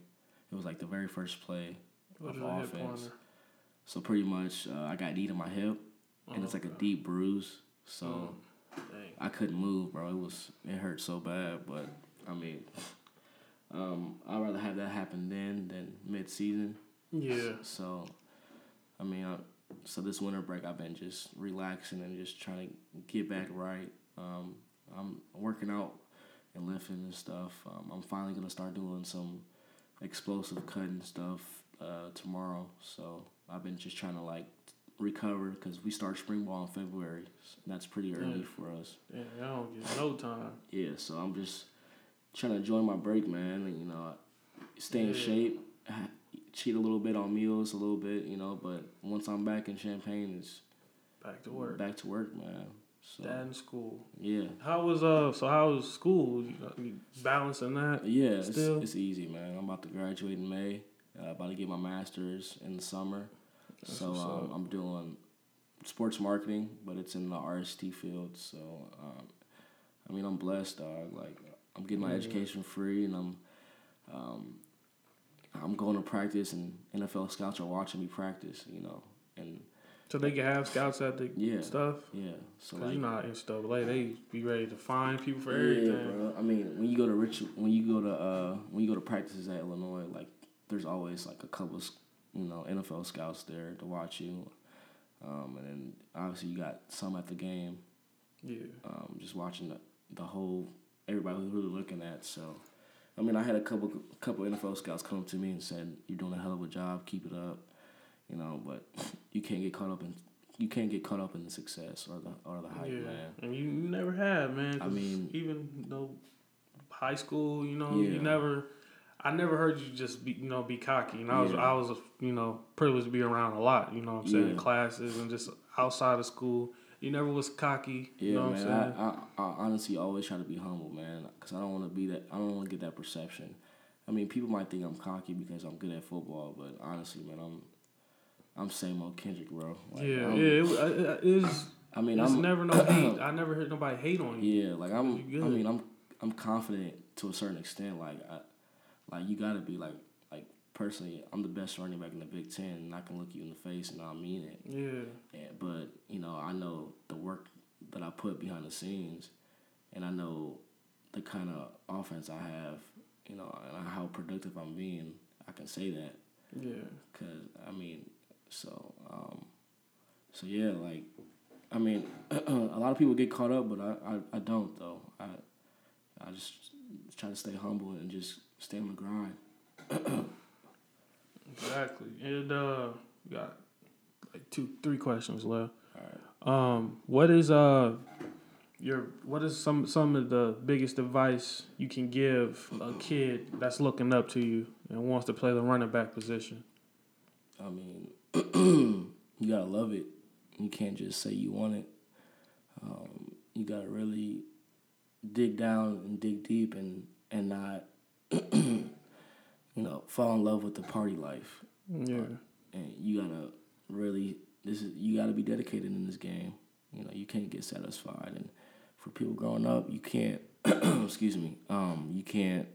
It was like the very first play What of is a hip offense. So pretty much, uh, I got knee to my hip, and it's like a deep bruise. So. Mm. I couldn't move, bro. It was it hurt so bad, but I mean, um, I'd rather have that happen then than mid season. Yeah. So, I mean, I, so this winter break, I've been just relaxing and just trying to get back right. Um, I'm working out and lifting and stuff. Um, I'm finally gonna start doing some explosive cutting stuff uh, tomorrow. So I've been just trying to like recover because we start spring ball in February. And that's pretty early Yeah. for us. Yeah, I don't get no time. Yeah, so I'm just trying to enjoy my break, man. And, you know, stay in Yeah. shape, cheat a little bit on meals, a little bit, you know. But once I'm back in Champaign, it's Back to work. back to work, man. So Dad in school. yeah, How was uh? So how was school? You, balancing that? yeah, it's, Still? it's easy, man. I'm about to graduate in May. Uh, about to get my master's in the summer. That's so um. I'm doing sports marketing, but it's in the RST field. So um, I mean, I'm blessed, dog. Like I'm getting my Mhm. education free, and I'm um, I'm going to practice, and NFL scouts are watching me practice. You know, and So they can have scouts at the Yeah. stuff. yeah, so like. you know how NCAA they be ready to find people for yeah, everything. bro. I mean, when you go to Rich, when you go to uh, when you go to practices at Illinois, like there's always like a couple, of, you know, NFL scouts there to watch you, um, and then obviously you got some at the game, Yeah. um, just watching the, the whole everybody who's really looking at. So, I mean, I had a couple couple NFL scouts come to me and said, "You're doing a hell of a job. Keep it up," you know. But you can't get caught up in you can't get caught up in the success or the or the hype, yeah. man. And you, never have, man. I mean- even though high school, you know, Yeah. you never. I never heard you just be, you know, be cocky. And I was, Yeah. I was, you know, privileged to be around a lot. You know, what I'm saying Yeah. classes and just outside of school. You never was cocky. Yeah, you know man. I'm saying? I, I, I honestly always try to be humble, man, because I don't want to be that. I don't want to get that perception. I mean, people might think I'm cocky because I'm good at football, but honestly, man, I'm I'm same old Kendrick, bro. Like, yeah, I'm- yeah. It, it, it is. I mean, It's I'm never no hate. I never heard nobody hate on you. yeah, like I'm. I mean, I'm I'm confident to a certain extent. Like, I, like you gotta be like like personally, I'm the best running back in the Big Ten, and I can look you in the face and I mean it. Yeah, Yeah, but you know, I know the work that I put behind the scenes, and I know the kind of offense I have. You know, and how productive I'm being. I can say that yeah. because I mean, so um, so yeah, like I mean, a lot of people get caught up, but I, I, I don't though. I I just try to stay humble and just stay on the grind. Exactly. And uh, we got like two, three questions left. All right. Um, what is uh your what is some some of the biggest advice you can give a kid that's looking up to you and wants to play the running back position? I mean, you gotta love it. You can't just say you want it. Um, you gotta really dig down and dig deep and and not, you know, fall in love with the party life. Yeah, And you gotta really this is you gotta be dedicated in this game. You know, you can't get satisfied. And for people growing up, you can't. excuse me. Um, you can't.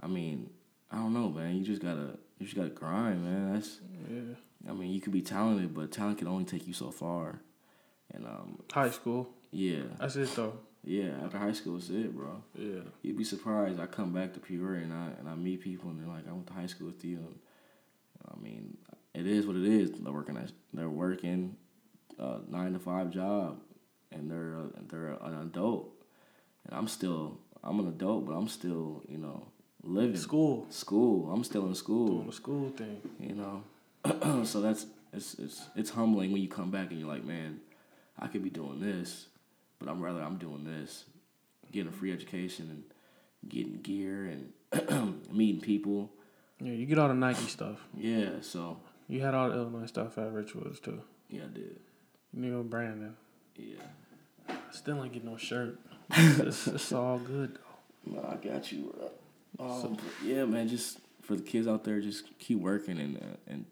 I mean, I don't know, man. You just gotta you just gotta grind, man. That's yeah. I mean, you could be talented, but talent can only take you so far. And um, High school. yeah, That's it though. Yeah. After high school, it's it, bro. Yeah. You'd be surprised. I come back to Peoria and I and I meet people and they're like, I went to high school with you. And, I mean, it is what it is. They're working. They're working a nine to five job, and they're a, they're an adult. And I'm still I'm an adult, but I'm still you know living School. School. I'm still in school. Doing the school thing. you know so that's it's it's it's humbling when you come back and you're like man i could be doing this but i'm rather i'm doing this getting a free education and getting gear and meeting people. Yeah, you get all the Nike stuff. Yeah, so You had all the Illinois stuff at Richwoods too. yeah, I did. You and Brandon. Yeah. I still ain't get no shirt. it's, it's all good though. No, I got you. Bro. Um, yeah, man. Just for the kids out there, just keep working and uh, and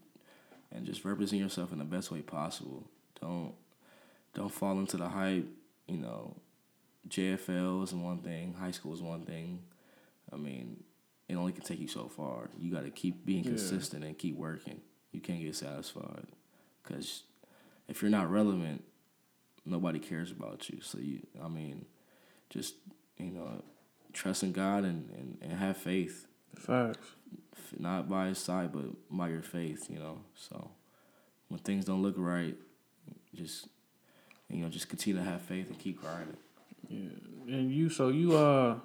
and just represent yourself in the best way possible. Don't don't fall into the hype. You know, JFL is one thing, high school is one thing. I mean, it only can take you so far. You got to keep being Yeah. consistent and keep working. You can't get satisfied because if you're not relevant, nobody cares about you. So you, I mean, just you know, trust in God and, and, and have faith, Facts. Not by His side, but by your faith. You know, so when things don't look right, just you know, just continue to have faith and keep grinding. Yeah. And you so you uh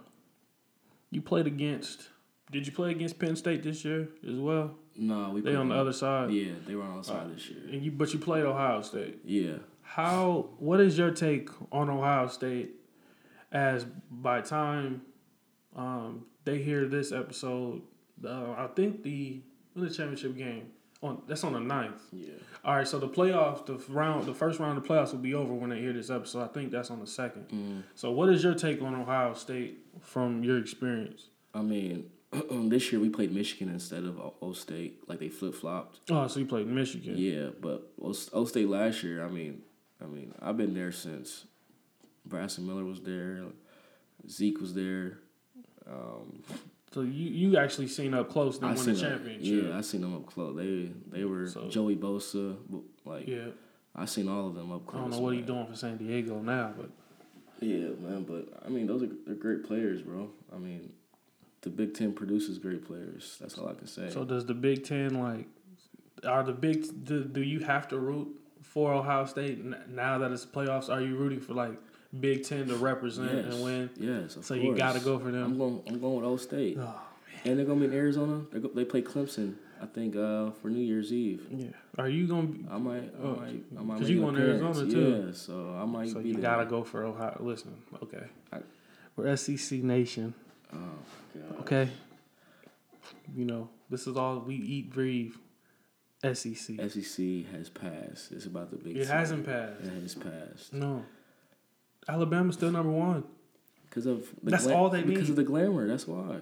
you played against did you play against Penn State this year as well? No, we They played on the other side. Yeah, they were on the other side this year. And you but you played Ohio State. Yeah. How what is your take on Ohio State as by time um they hear this episode uh, I think the when the championship game on that's on the 9th. Yeah. All right, so the playoff, the round, the first round of the playoffs will be over when they hear this episode. I think that's on the second. Mm. So, what is your take on Ohio State from your experience? I mean, this year we played Michigan instead of O- State. Like they flip flopped. Oh, so you played Michigan. Yeah, but O O State last year. I mean, I mean, I've been there since Braxton Miller was there, Zeke was there. Um, So you you actually seen up close them I win the them- championship. Yeah, I seen them up close. They they were So- Joey Bosa. Like yeah. I seen all of them up close. I don't know what he's doing for San Diego now, but Yeah, man, but I mean, those are they're great players, bro. I mean, the Big Ten produces great players. That's all I can say. so does the Big Ten like are the big do, do you have to root for Ohio State now that it's playoffs? Are you rooting for like Big Ten to represent yes, and win? Yes, of So you got to go for them. I'm going. I'm going with O State, Oh, and they're gonna be in Arizona. They go, they play Clemson. I think uh, for New Year's Eve. yeah. Are you gonna? I might. I Oh, might. I might 'cause you going to Arizona, too. Yeah, so I might so be you there. gotta go for Ohio. Listen, okay. I- We're SEC Nation. Oh God. Okay. You know, this is all we eat, breathe. SEC. SEC has passed. It's about the Big. It hasn't passed. It has passed No. Alabama's still number one. because of the That's all they Because need. of the glamour. That's why.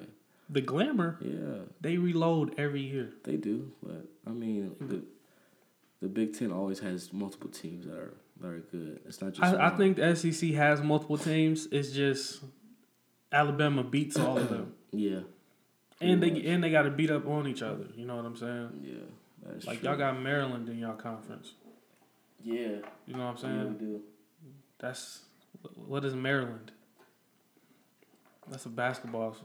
The glamour, Yeah. they reload every year. They do, but I mean, mm-hmm. the the Big Ten always has multiple teams that are that are good. It's not just. I, I think the SEC has multiple teams. It's just Alabama beats all of them, Yeah. and they much. and they got to beat up on each other. You know what I'm saying? Yeah. Like true. y'all got Maryland in y'all conference. Yeah. You know what I'm Yeah, saying? we do. That's what is Maryland? That's a basketball. s-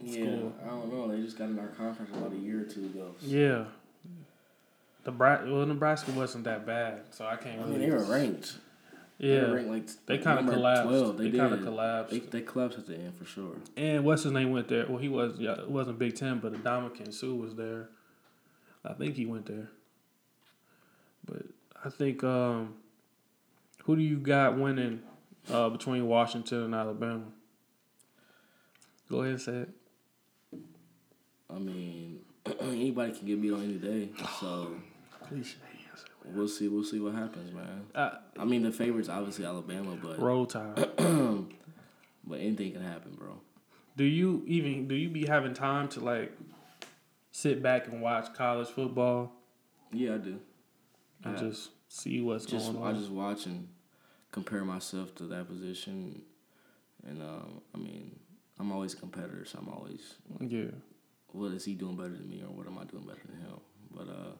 Yeah. I don't know. They just got in our conference about a year or two ago. Yeah. The Bra- well, Nebraska wasn't that bad, so I can't. I Really mean, they were ranked. Yeah, were ranked like they kind of collapsed. 12. They, They, kind of collapsed. They, they collapsed at the end for sure. and what's his name went there? Well, he was. Yeah, it wasn't Big Ten, but Ndamukong Suh was there. I think he went there. But I think um, who do you got winning uh, between Washington and Alabama? Go ahead and say it. I mean, anybody can get beat on any day. So answer. we'll see. We'll see what happens, man. Uh, I mean, the favorite's obviously Alabama, but roll tide. but anything can happen, bro. Do you even do you be having time to like sit back and watch college football Yeah, I do. and Yeah. just see what's just going on. I just watch and compare myself to that position, and um, I mean, I'm always a competitor, so I'm always yeah. what is he doing better than me, or what am I doing better than him? But uh,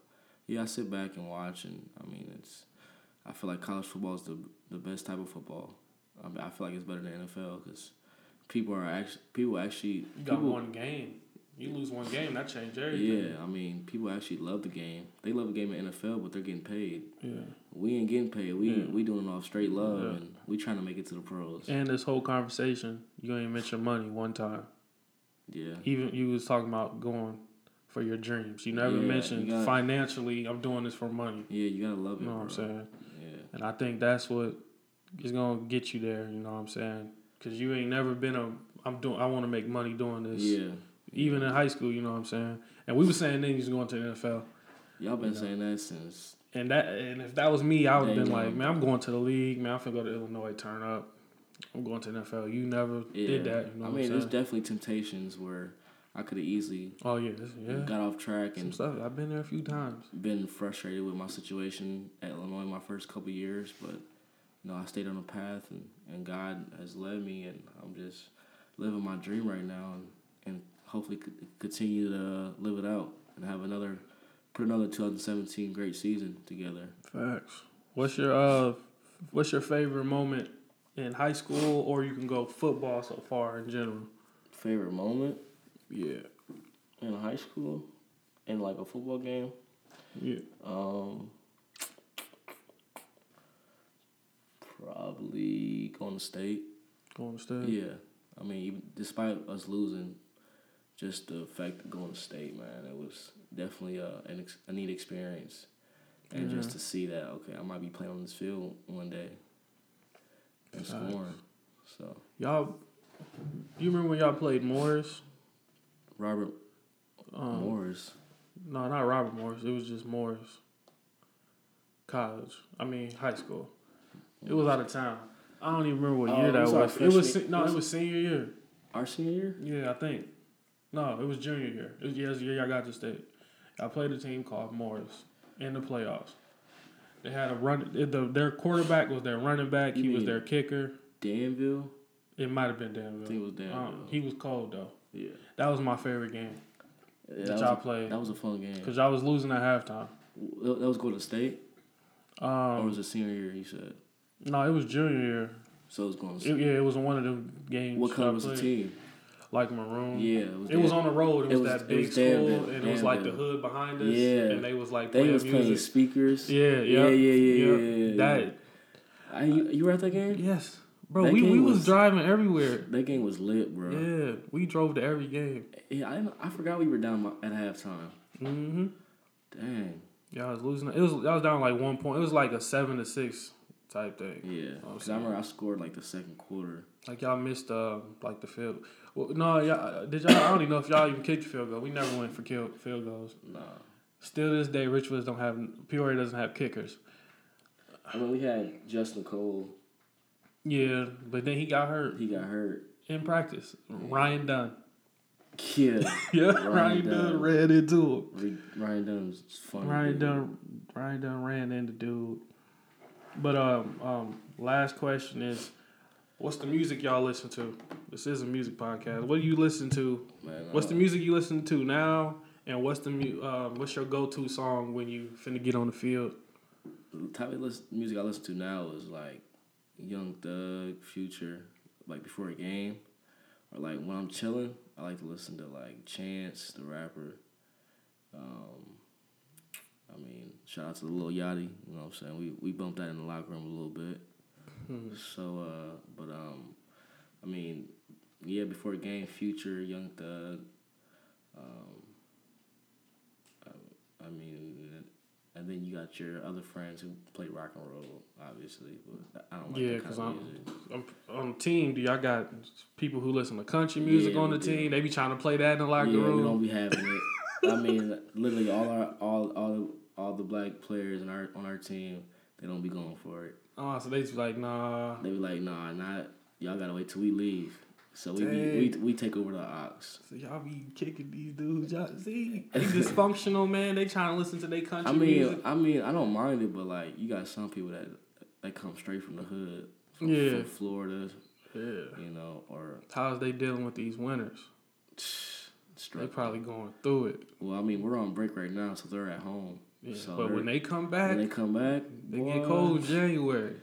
yeah, I sit back and watch, and I mean, it's I feel like college football is the the best type of football. I mean, I feel like it's better than NFL because people are actually people actually You got people, one game. You lose one game, that changed everything. Yeah, I mean, people actually love the game. They love the game in NFL, but they're getting paid. Yeah. We ain't getting paid. We Yeah. we doing it off straight love, Yeah. and we trying to make it to the pros. And this whole conversation, you ain't mention money one time. Yeah, Even you was talking about going for your dreams. You never Yeah, mentioned you gotta- financially. I'm doing this for money. yeah, you gotta love it. You know what I'm saying? Yeah, And I think that's what is gonna get you there. You know what I'm saying? Cause you ain't never been a. I'm doing. I want to make money doing this. Yeah. Even in high school, you know what I'm saying. And we were saying then he's going to the NFL. Y'all been saying that since. And that and if that was me, I would have been like, man, I'm going to the league. Man, I'm finna go to Illinois, turn up. I'm going to the NFL. You never Yeah. did that. You know I what mean, I'm there's definitely temptations where I could have easily oh yeah, yeah. got off track and stuff. I've been there a few times. been frustrated with my situation at Illinois my first couple years, but you know I stayed on the path and, and God has led me, and I'm just living my dream right now, and, and hopefully continue to live it out and have another put another 2017 great season together. Facts. What's your uh, what's your favorite moment in high school, or you can go football so far in general? Favorite moment Yeah, in high school, in like a football game. yeah. Um, probably going to state. Going to state. Yeah, I mean, even despite us losing, just the fact of going to state, man, it was definitely a an ex- a neat experience, and just to see that, okay, I might be playing on this field one day and scoring. So Y'all, you remember when y'all played Morris? Robert Um, Morris, No, not Robert Morris. It was just Morris. College. I mean, high school. It was out of town. I don't even remember what Oh, year it that was was. It was se- no, it was senior year. our senior year. Yeah, I think. No, it was junior year. It was yeah, it was the year I got to state. I played a team called Morris in the playoffs. They had a run. The, their quarterback was their running back. You He was their kicker. Danville, It might have been Danville. it was Danville. Um, he was cold though. yeah, That was my favorite game Yeah, that, y'all played that was a fun game. because y'all was losing at halftime. That was going to state, or Um, was it senior year? You said no, it was junior year. so. It was going. It, To, yeah, it was one of them games. what color was the team? Like maroon. Yeah, it was. It was on the road. It It was, was- that big school, Danville, and it was like the hood behind us. Yeah. and they was like They playing was playing music. speakers. Yeah, yeah, yeah, yeah, yeah, yeah, yeah, yeah. That I, you, you were at that game? yes, bro. That we we was, was- driving everywhere. That game was lit, bro. Yeah, Yeah, we drove to every game. Yeah, I I forgot we were down at halftime. Mm-hmm. Dang. Yeah, I was losing. It was I was down like one point. It was like a seven to six type thing. Yeah, because I remember I scored like the second quarter. Like y'all missed uh like the field. Well, no, y'all did y'all? I don't even know if y'all even kicked the field goal. We never went for kill, field goals. Nah, Still to this day, Richwoods don't have Peoria doesn't have kickers. I mean we had Justin Cole. Yeah, but then he got hurt He got hurt. in practice. Ryan Dunn. Yeah, Yeah, Ryan Ryan, Dunn. Dunn. ran into him. Ryan Dunn's funny. Ryan dude. Dunn, Ryan Dunn ran into dude. But um, um, last question is, what's the music y'all listen to? This is a music podcast. What do you listen to? Man, What's the music you listen to now? And what's the mu- um, what's your go to song when you finna get on the field? the type of listen, music I listen to now is like Young Thug, Future, like before a game, or like when I'm chilling. I like to listen to like Chance, the rapper. Um, I mean, shout out to the Lil Yachty. You know what I'm saying? We we bumped that in the locker room a little bit. Hmm. So, uh, but um, I mean, yeah, before game, Future, Young Thug. Um, I, I mean, and then you got your other friends who play rock and roll, obviously. But I don't like Yeah, because I'm, music. I'm on the team. Do y'all got people who listen to country music Yeah, on the we do. team? They be trying to play that in the locker yeah, we don't be having it. I mean, literally all our all all all the black players in our on our team, they don't be going for it. Oh, so they just be like, nah. They be like, nah, not y'all gotta wait till we leave. So we be, we we take over the aux. So y'all be kicking these dudes. Y'all see, they dysfunctional, man. They trying to listen to their country I mean, music. I mean, I don't mind it, but like you got some people that that come straight from the hood, from, Yeah. from Florida, Yeah. you know, or How's they dealing with these winners? straight. They probably going through it. Well, I mean, we're on break right now, so they're at home. Yeah. So but when they come back, when they, come back, they get cold January.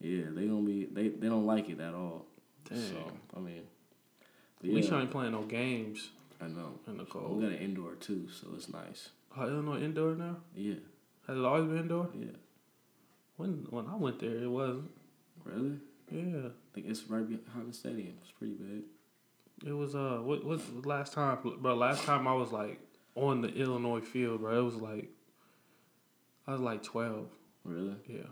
Yeah, they gonna be they they don't like it at all. Dang. So I mean, but At least yeah, y'all ain't playing no games I know. in the cold, We got an indoor too, so it's nice. Oh, Illinois indoor now? Yeah, Has it always been indoor? yeah. When when I went there, it wasn't. Really? Yeah. I think it's right behind the stadium. It's pretty big. It was uh what what was last time bro last time I was like on the Illinois field, bro. It was like I was like twelve. Really? Yeah.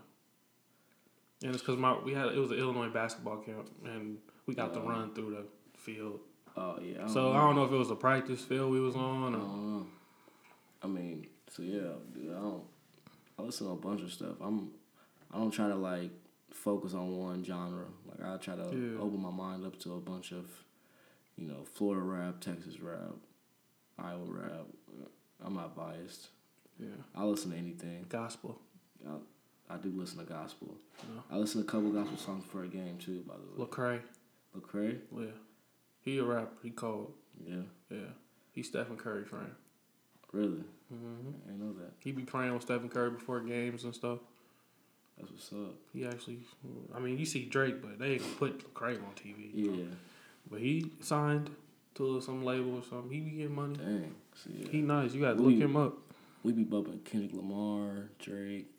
And it's because my we had it was an Illinois basketball camp, and we got to Oh. run through the field. Oh yeah. I So I don't know if it was a practice field we was on. I Or, don't know. I mean, so yeah, dude. I don't. I listen to a bunch of stuff. I'm. I don't try to like focus on one genre. Like I try to Yeah. open my mind up to a bunch of, you know, Florida rap, Texas rap, Iowa rap. I'm not biased. Yeah, I listen to anything. gospel. I, I do listen to gospel. I listen to a couple gospel songs for a game too. By the way, Lecrae. Lecrae. Yeah, he a rapper. He cold. Yeah, Yeah, he's Stephen Curry friend. really. hmm I know that. He be praying with Stephen Curry before games and stuff. That's what's up. He actually, I mean, you see Drake, but they ain't gonna put Lecrae on TV. Yeah. But he signed to some label or something. He be getting money. Dang. Yeah. He nice. You got to We- look him up. We be bumping Kendrick Lamar, Drake.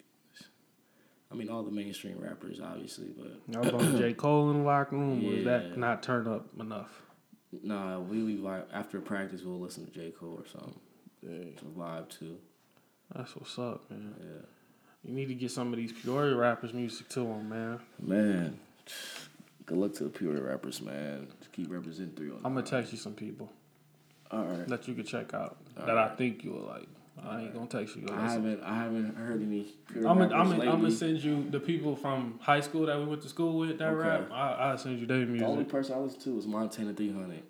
I mean, all the mainstream rappers, obviously, but I was on J. Cole in the locker room. Was that not turned up enough? nah, we we vibe, after practice we'll listen to J Cole or something Dang. to vibe too. That's what's up, man. Yeah, You need to get some of these Peoria rappers' music to them, man. man. Good luck to the pure rappers, man. Just keep representing three oh on. I'm gonna text you some people All right. that you can check out All that I think you will like. I ain't gonna text you. I haven't I haven't heard any I'm rappers gonna I'm lately. I'm gonna send you the people from high school that we went to school with that Okay. rap. I I'll send you their the only person I listen to is Montana 300,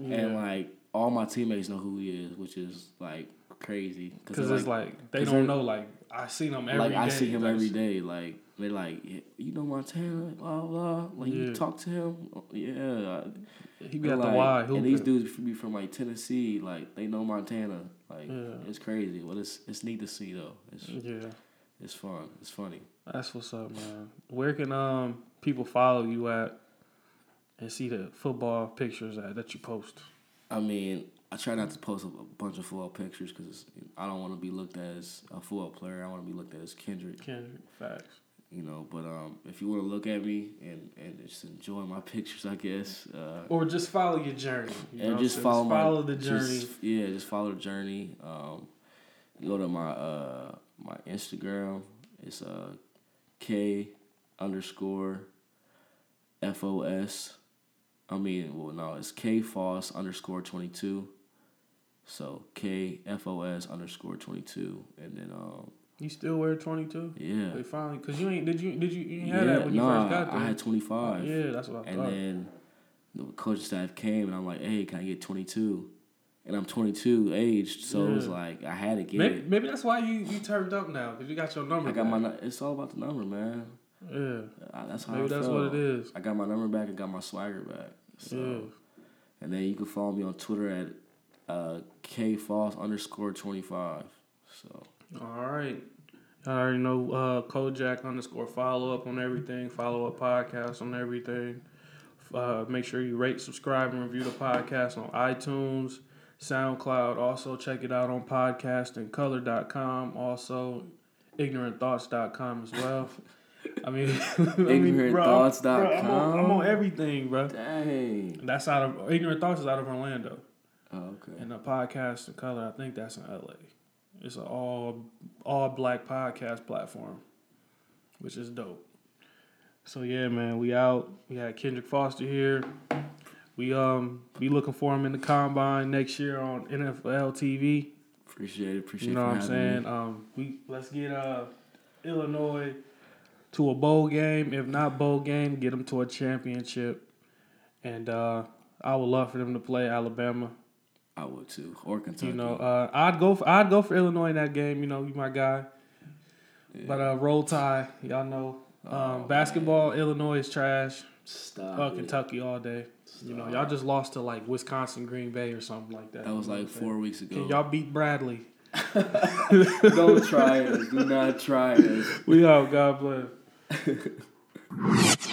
Yeah. and like all my teammates know who he is, which is like crazy. Because they're it's like they 'cause don't know. Like I seen them every like day. I see him like, every day. Like they're like, yeah, you know Montana, blah blah. Like Yeah. you talk to him, yeah. He be at the like, Y and these dudes be from like Tennessee. Like they know Montana. Like Yeah. it's crazy. Well, it's it's neat to see though. It's Yeah, it's fun. It's funny. that's what's up, man. Where can um people follow you at and see the football pictures at that you post? I mean, I try not to post a bunch of football pictures because I don't want to be looked at as a football player. I want to be looked at as Kendrick. Kendrick, facts. You know, but um, if you want to look at me and, and just enjoy my pictures, I guess. Uh, Or just follow your journey. You and just I'm saying? follow my follow the journey. just- yeah, just follow the journey. Um, go to my uh my Instagram. It's uh K underscore F O S. I mean, well, no, it's K Foss underscore twenty two. So K F O S underscore twenty two, and then um you still wear twenty two? yeah They finally because you ain't did you did you you ain't yeah had that when you first got there? I had twenty five. Yeah, that's what I And thought. And then the coaching staff came and I'm like, hey, can I get 22? And I'm 22 aged, so it was like I had to get maybe, it. maybe that's why you you turned up now because you got your number. I got back. my. It's all about the number, man. yeah. I, that's how Maybe I that's felt. what it is. I got my number back and got my swagger back. So, Yeah. and then you can follow me on Twitter at uh, kfoss underscore 25. So All right. I already know uh, Kojak underscore follow up on everything, follow up podcast on everything. Uh, make sure you rate, subscribe, and review the podcast on iTunes, SoundCloud. Also, check it out on podcastingcolor.com. Also, ignorantthoughts.com as well. I mean, I mean, I'm- bro, I'm, on, I'm on everything, bro. dang. That's out of Ignorant Thoughts is out of Orlando. Oh, okay. And the podcast in color, I think that's in LA. It's an all all black podcast platform, which is dope. So yeah, man, we out. We had Kendrick Foster here. We um be looking for him in the combine next year on NFL TV. Appreciate it. Appreciate You know what I'm saying? me. Um, we let's get uh Illinois to a bowl game. If not bowl game, get them to a championship. And uh, I would love for them to play Alabama. I would too, or Kentucky. You know, uh, I'd go for I'd go for Illinois in that game. You know, you my guy. Yeah. But uh, roll tie, y'all know. Um, Oh, basketball, Illinois is trash. Stop. It. Kentucky all day. You know, y'all just lost to like Wisconsin, Green Bay, or something like that. That was like four weeks ago. Can y'all beat Bradley? Don't try us. Do not try us. We out. God bless.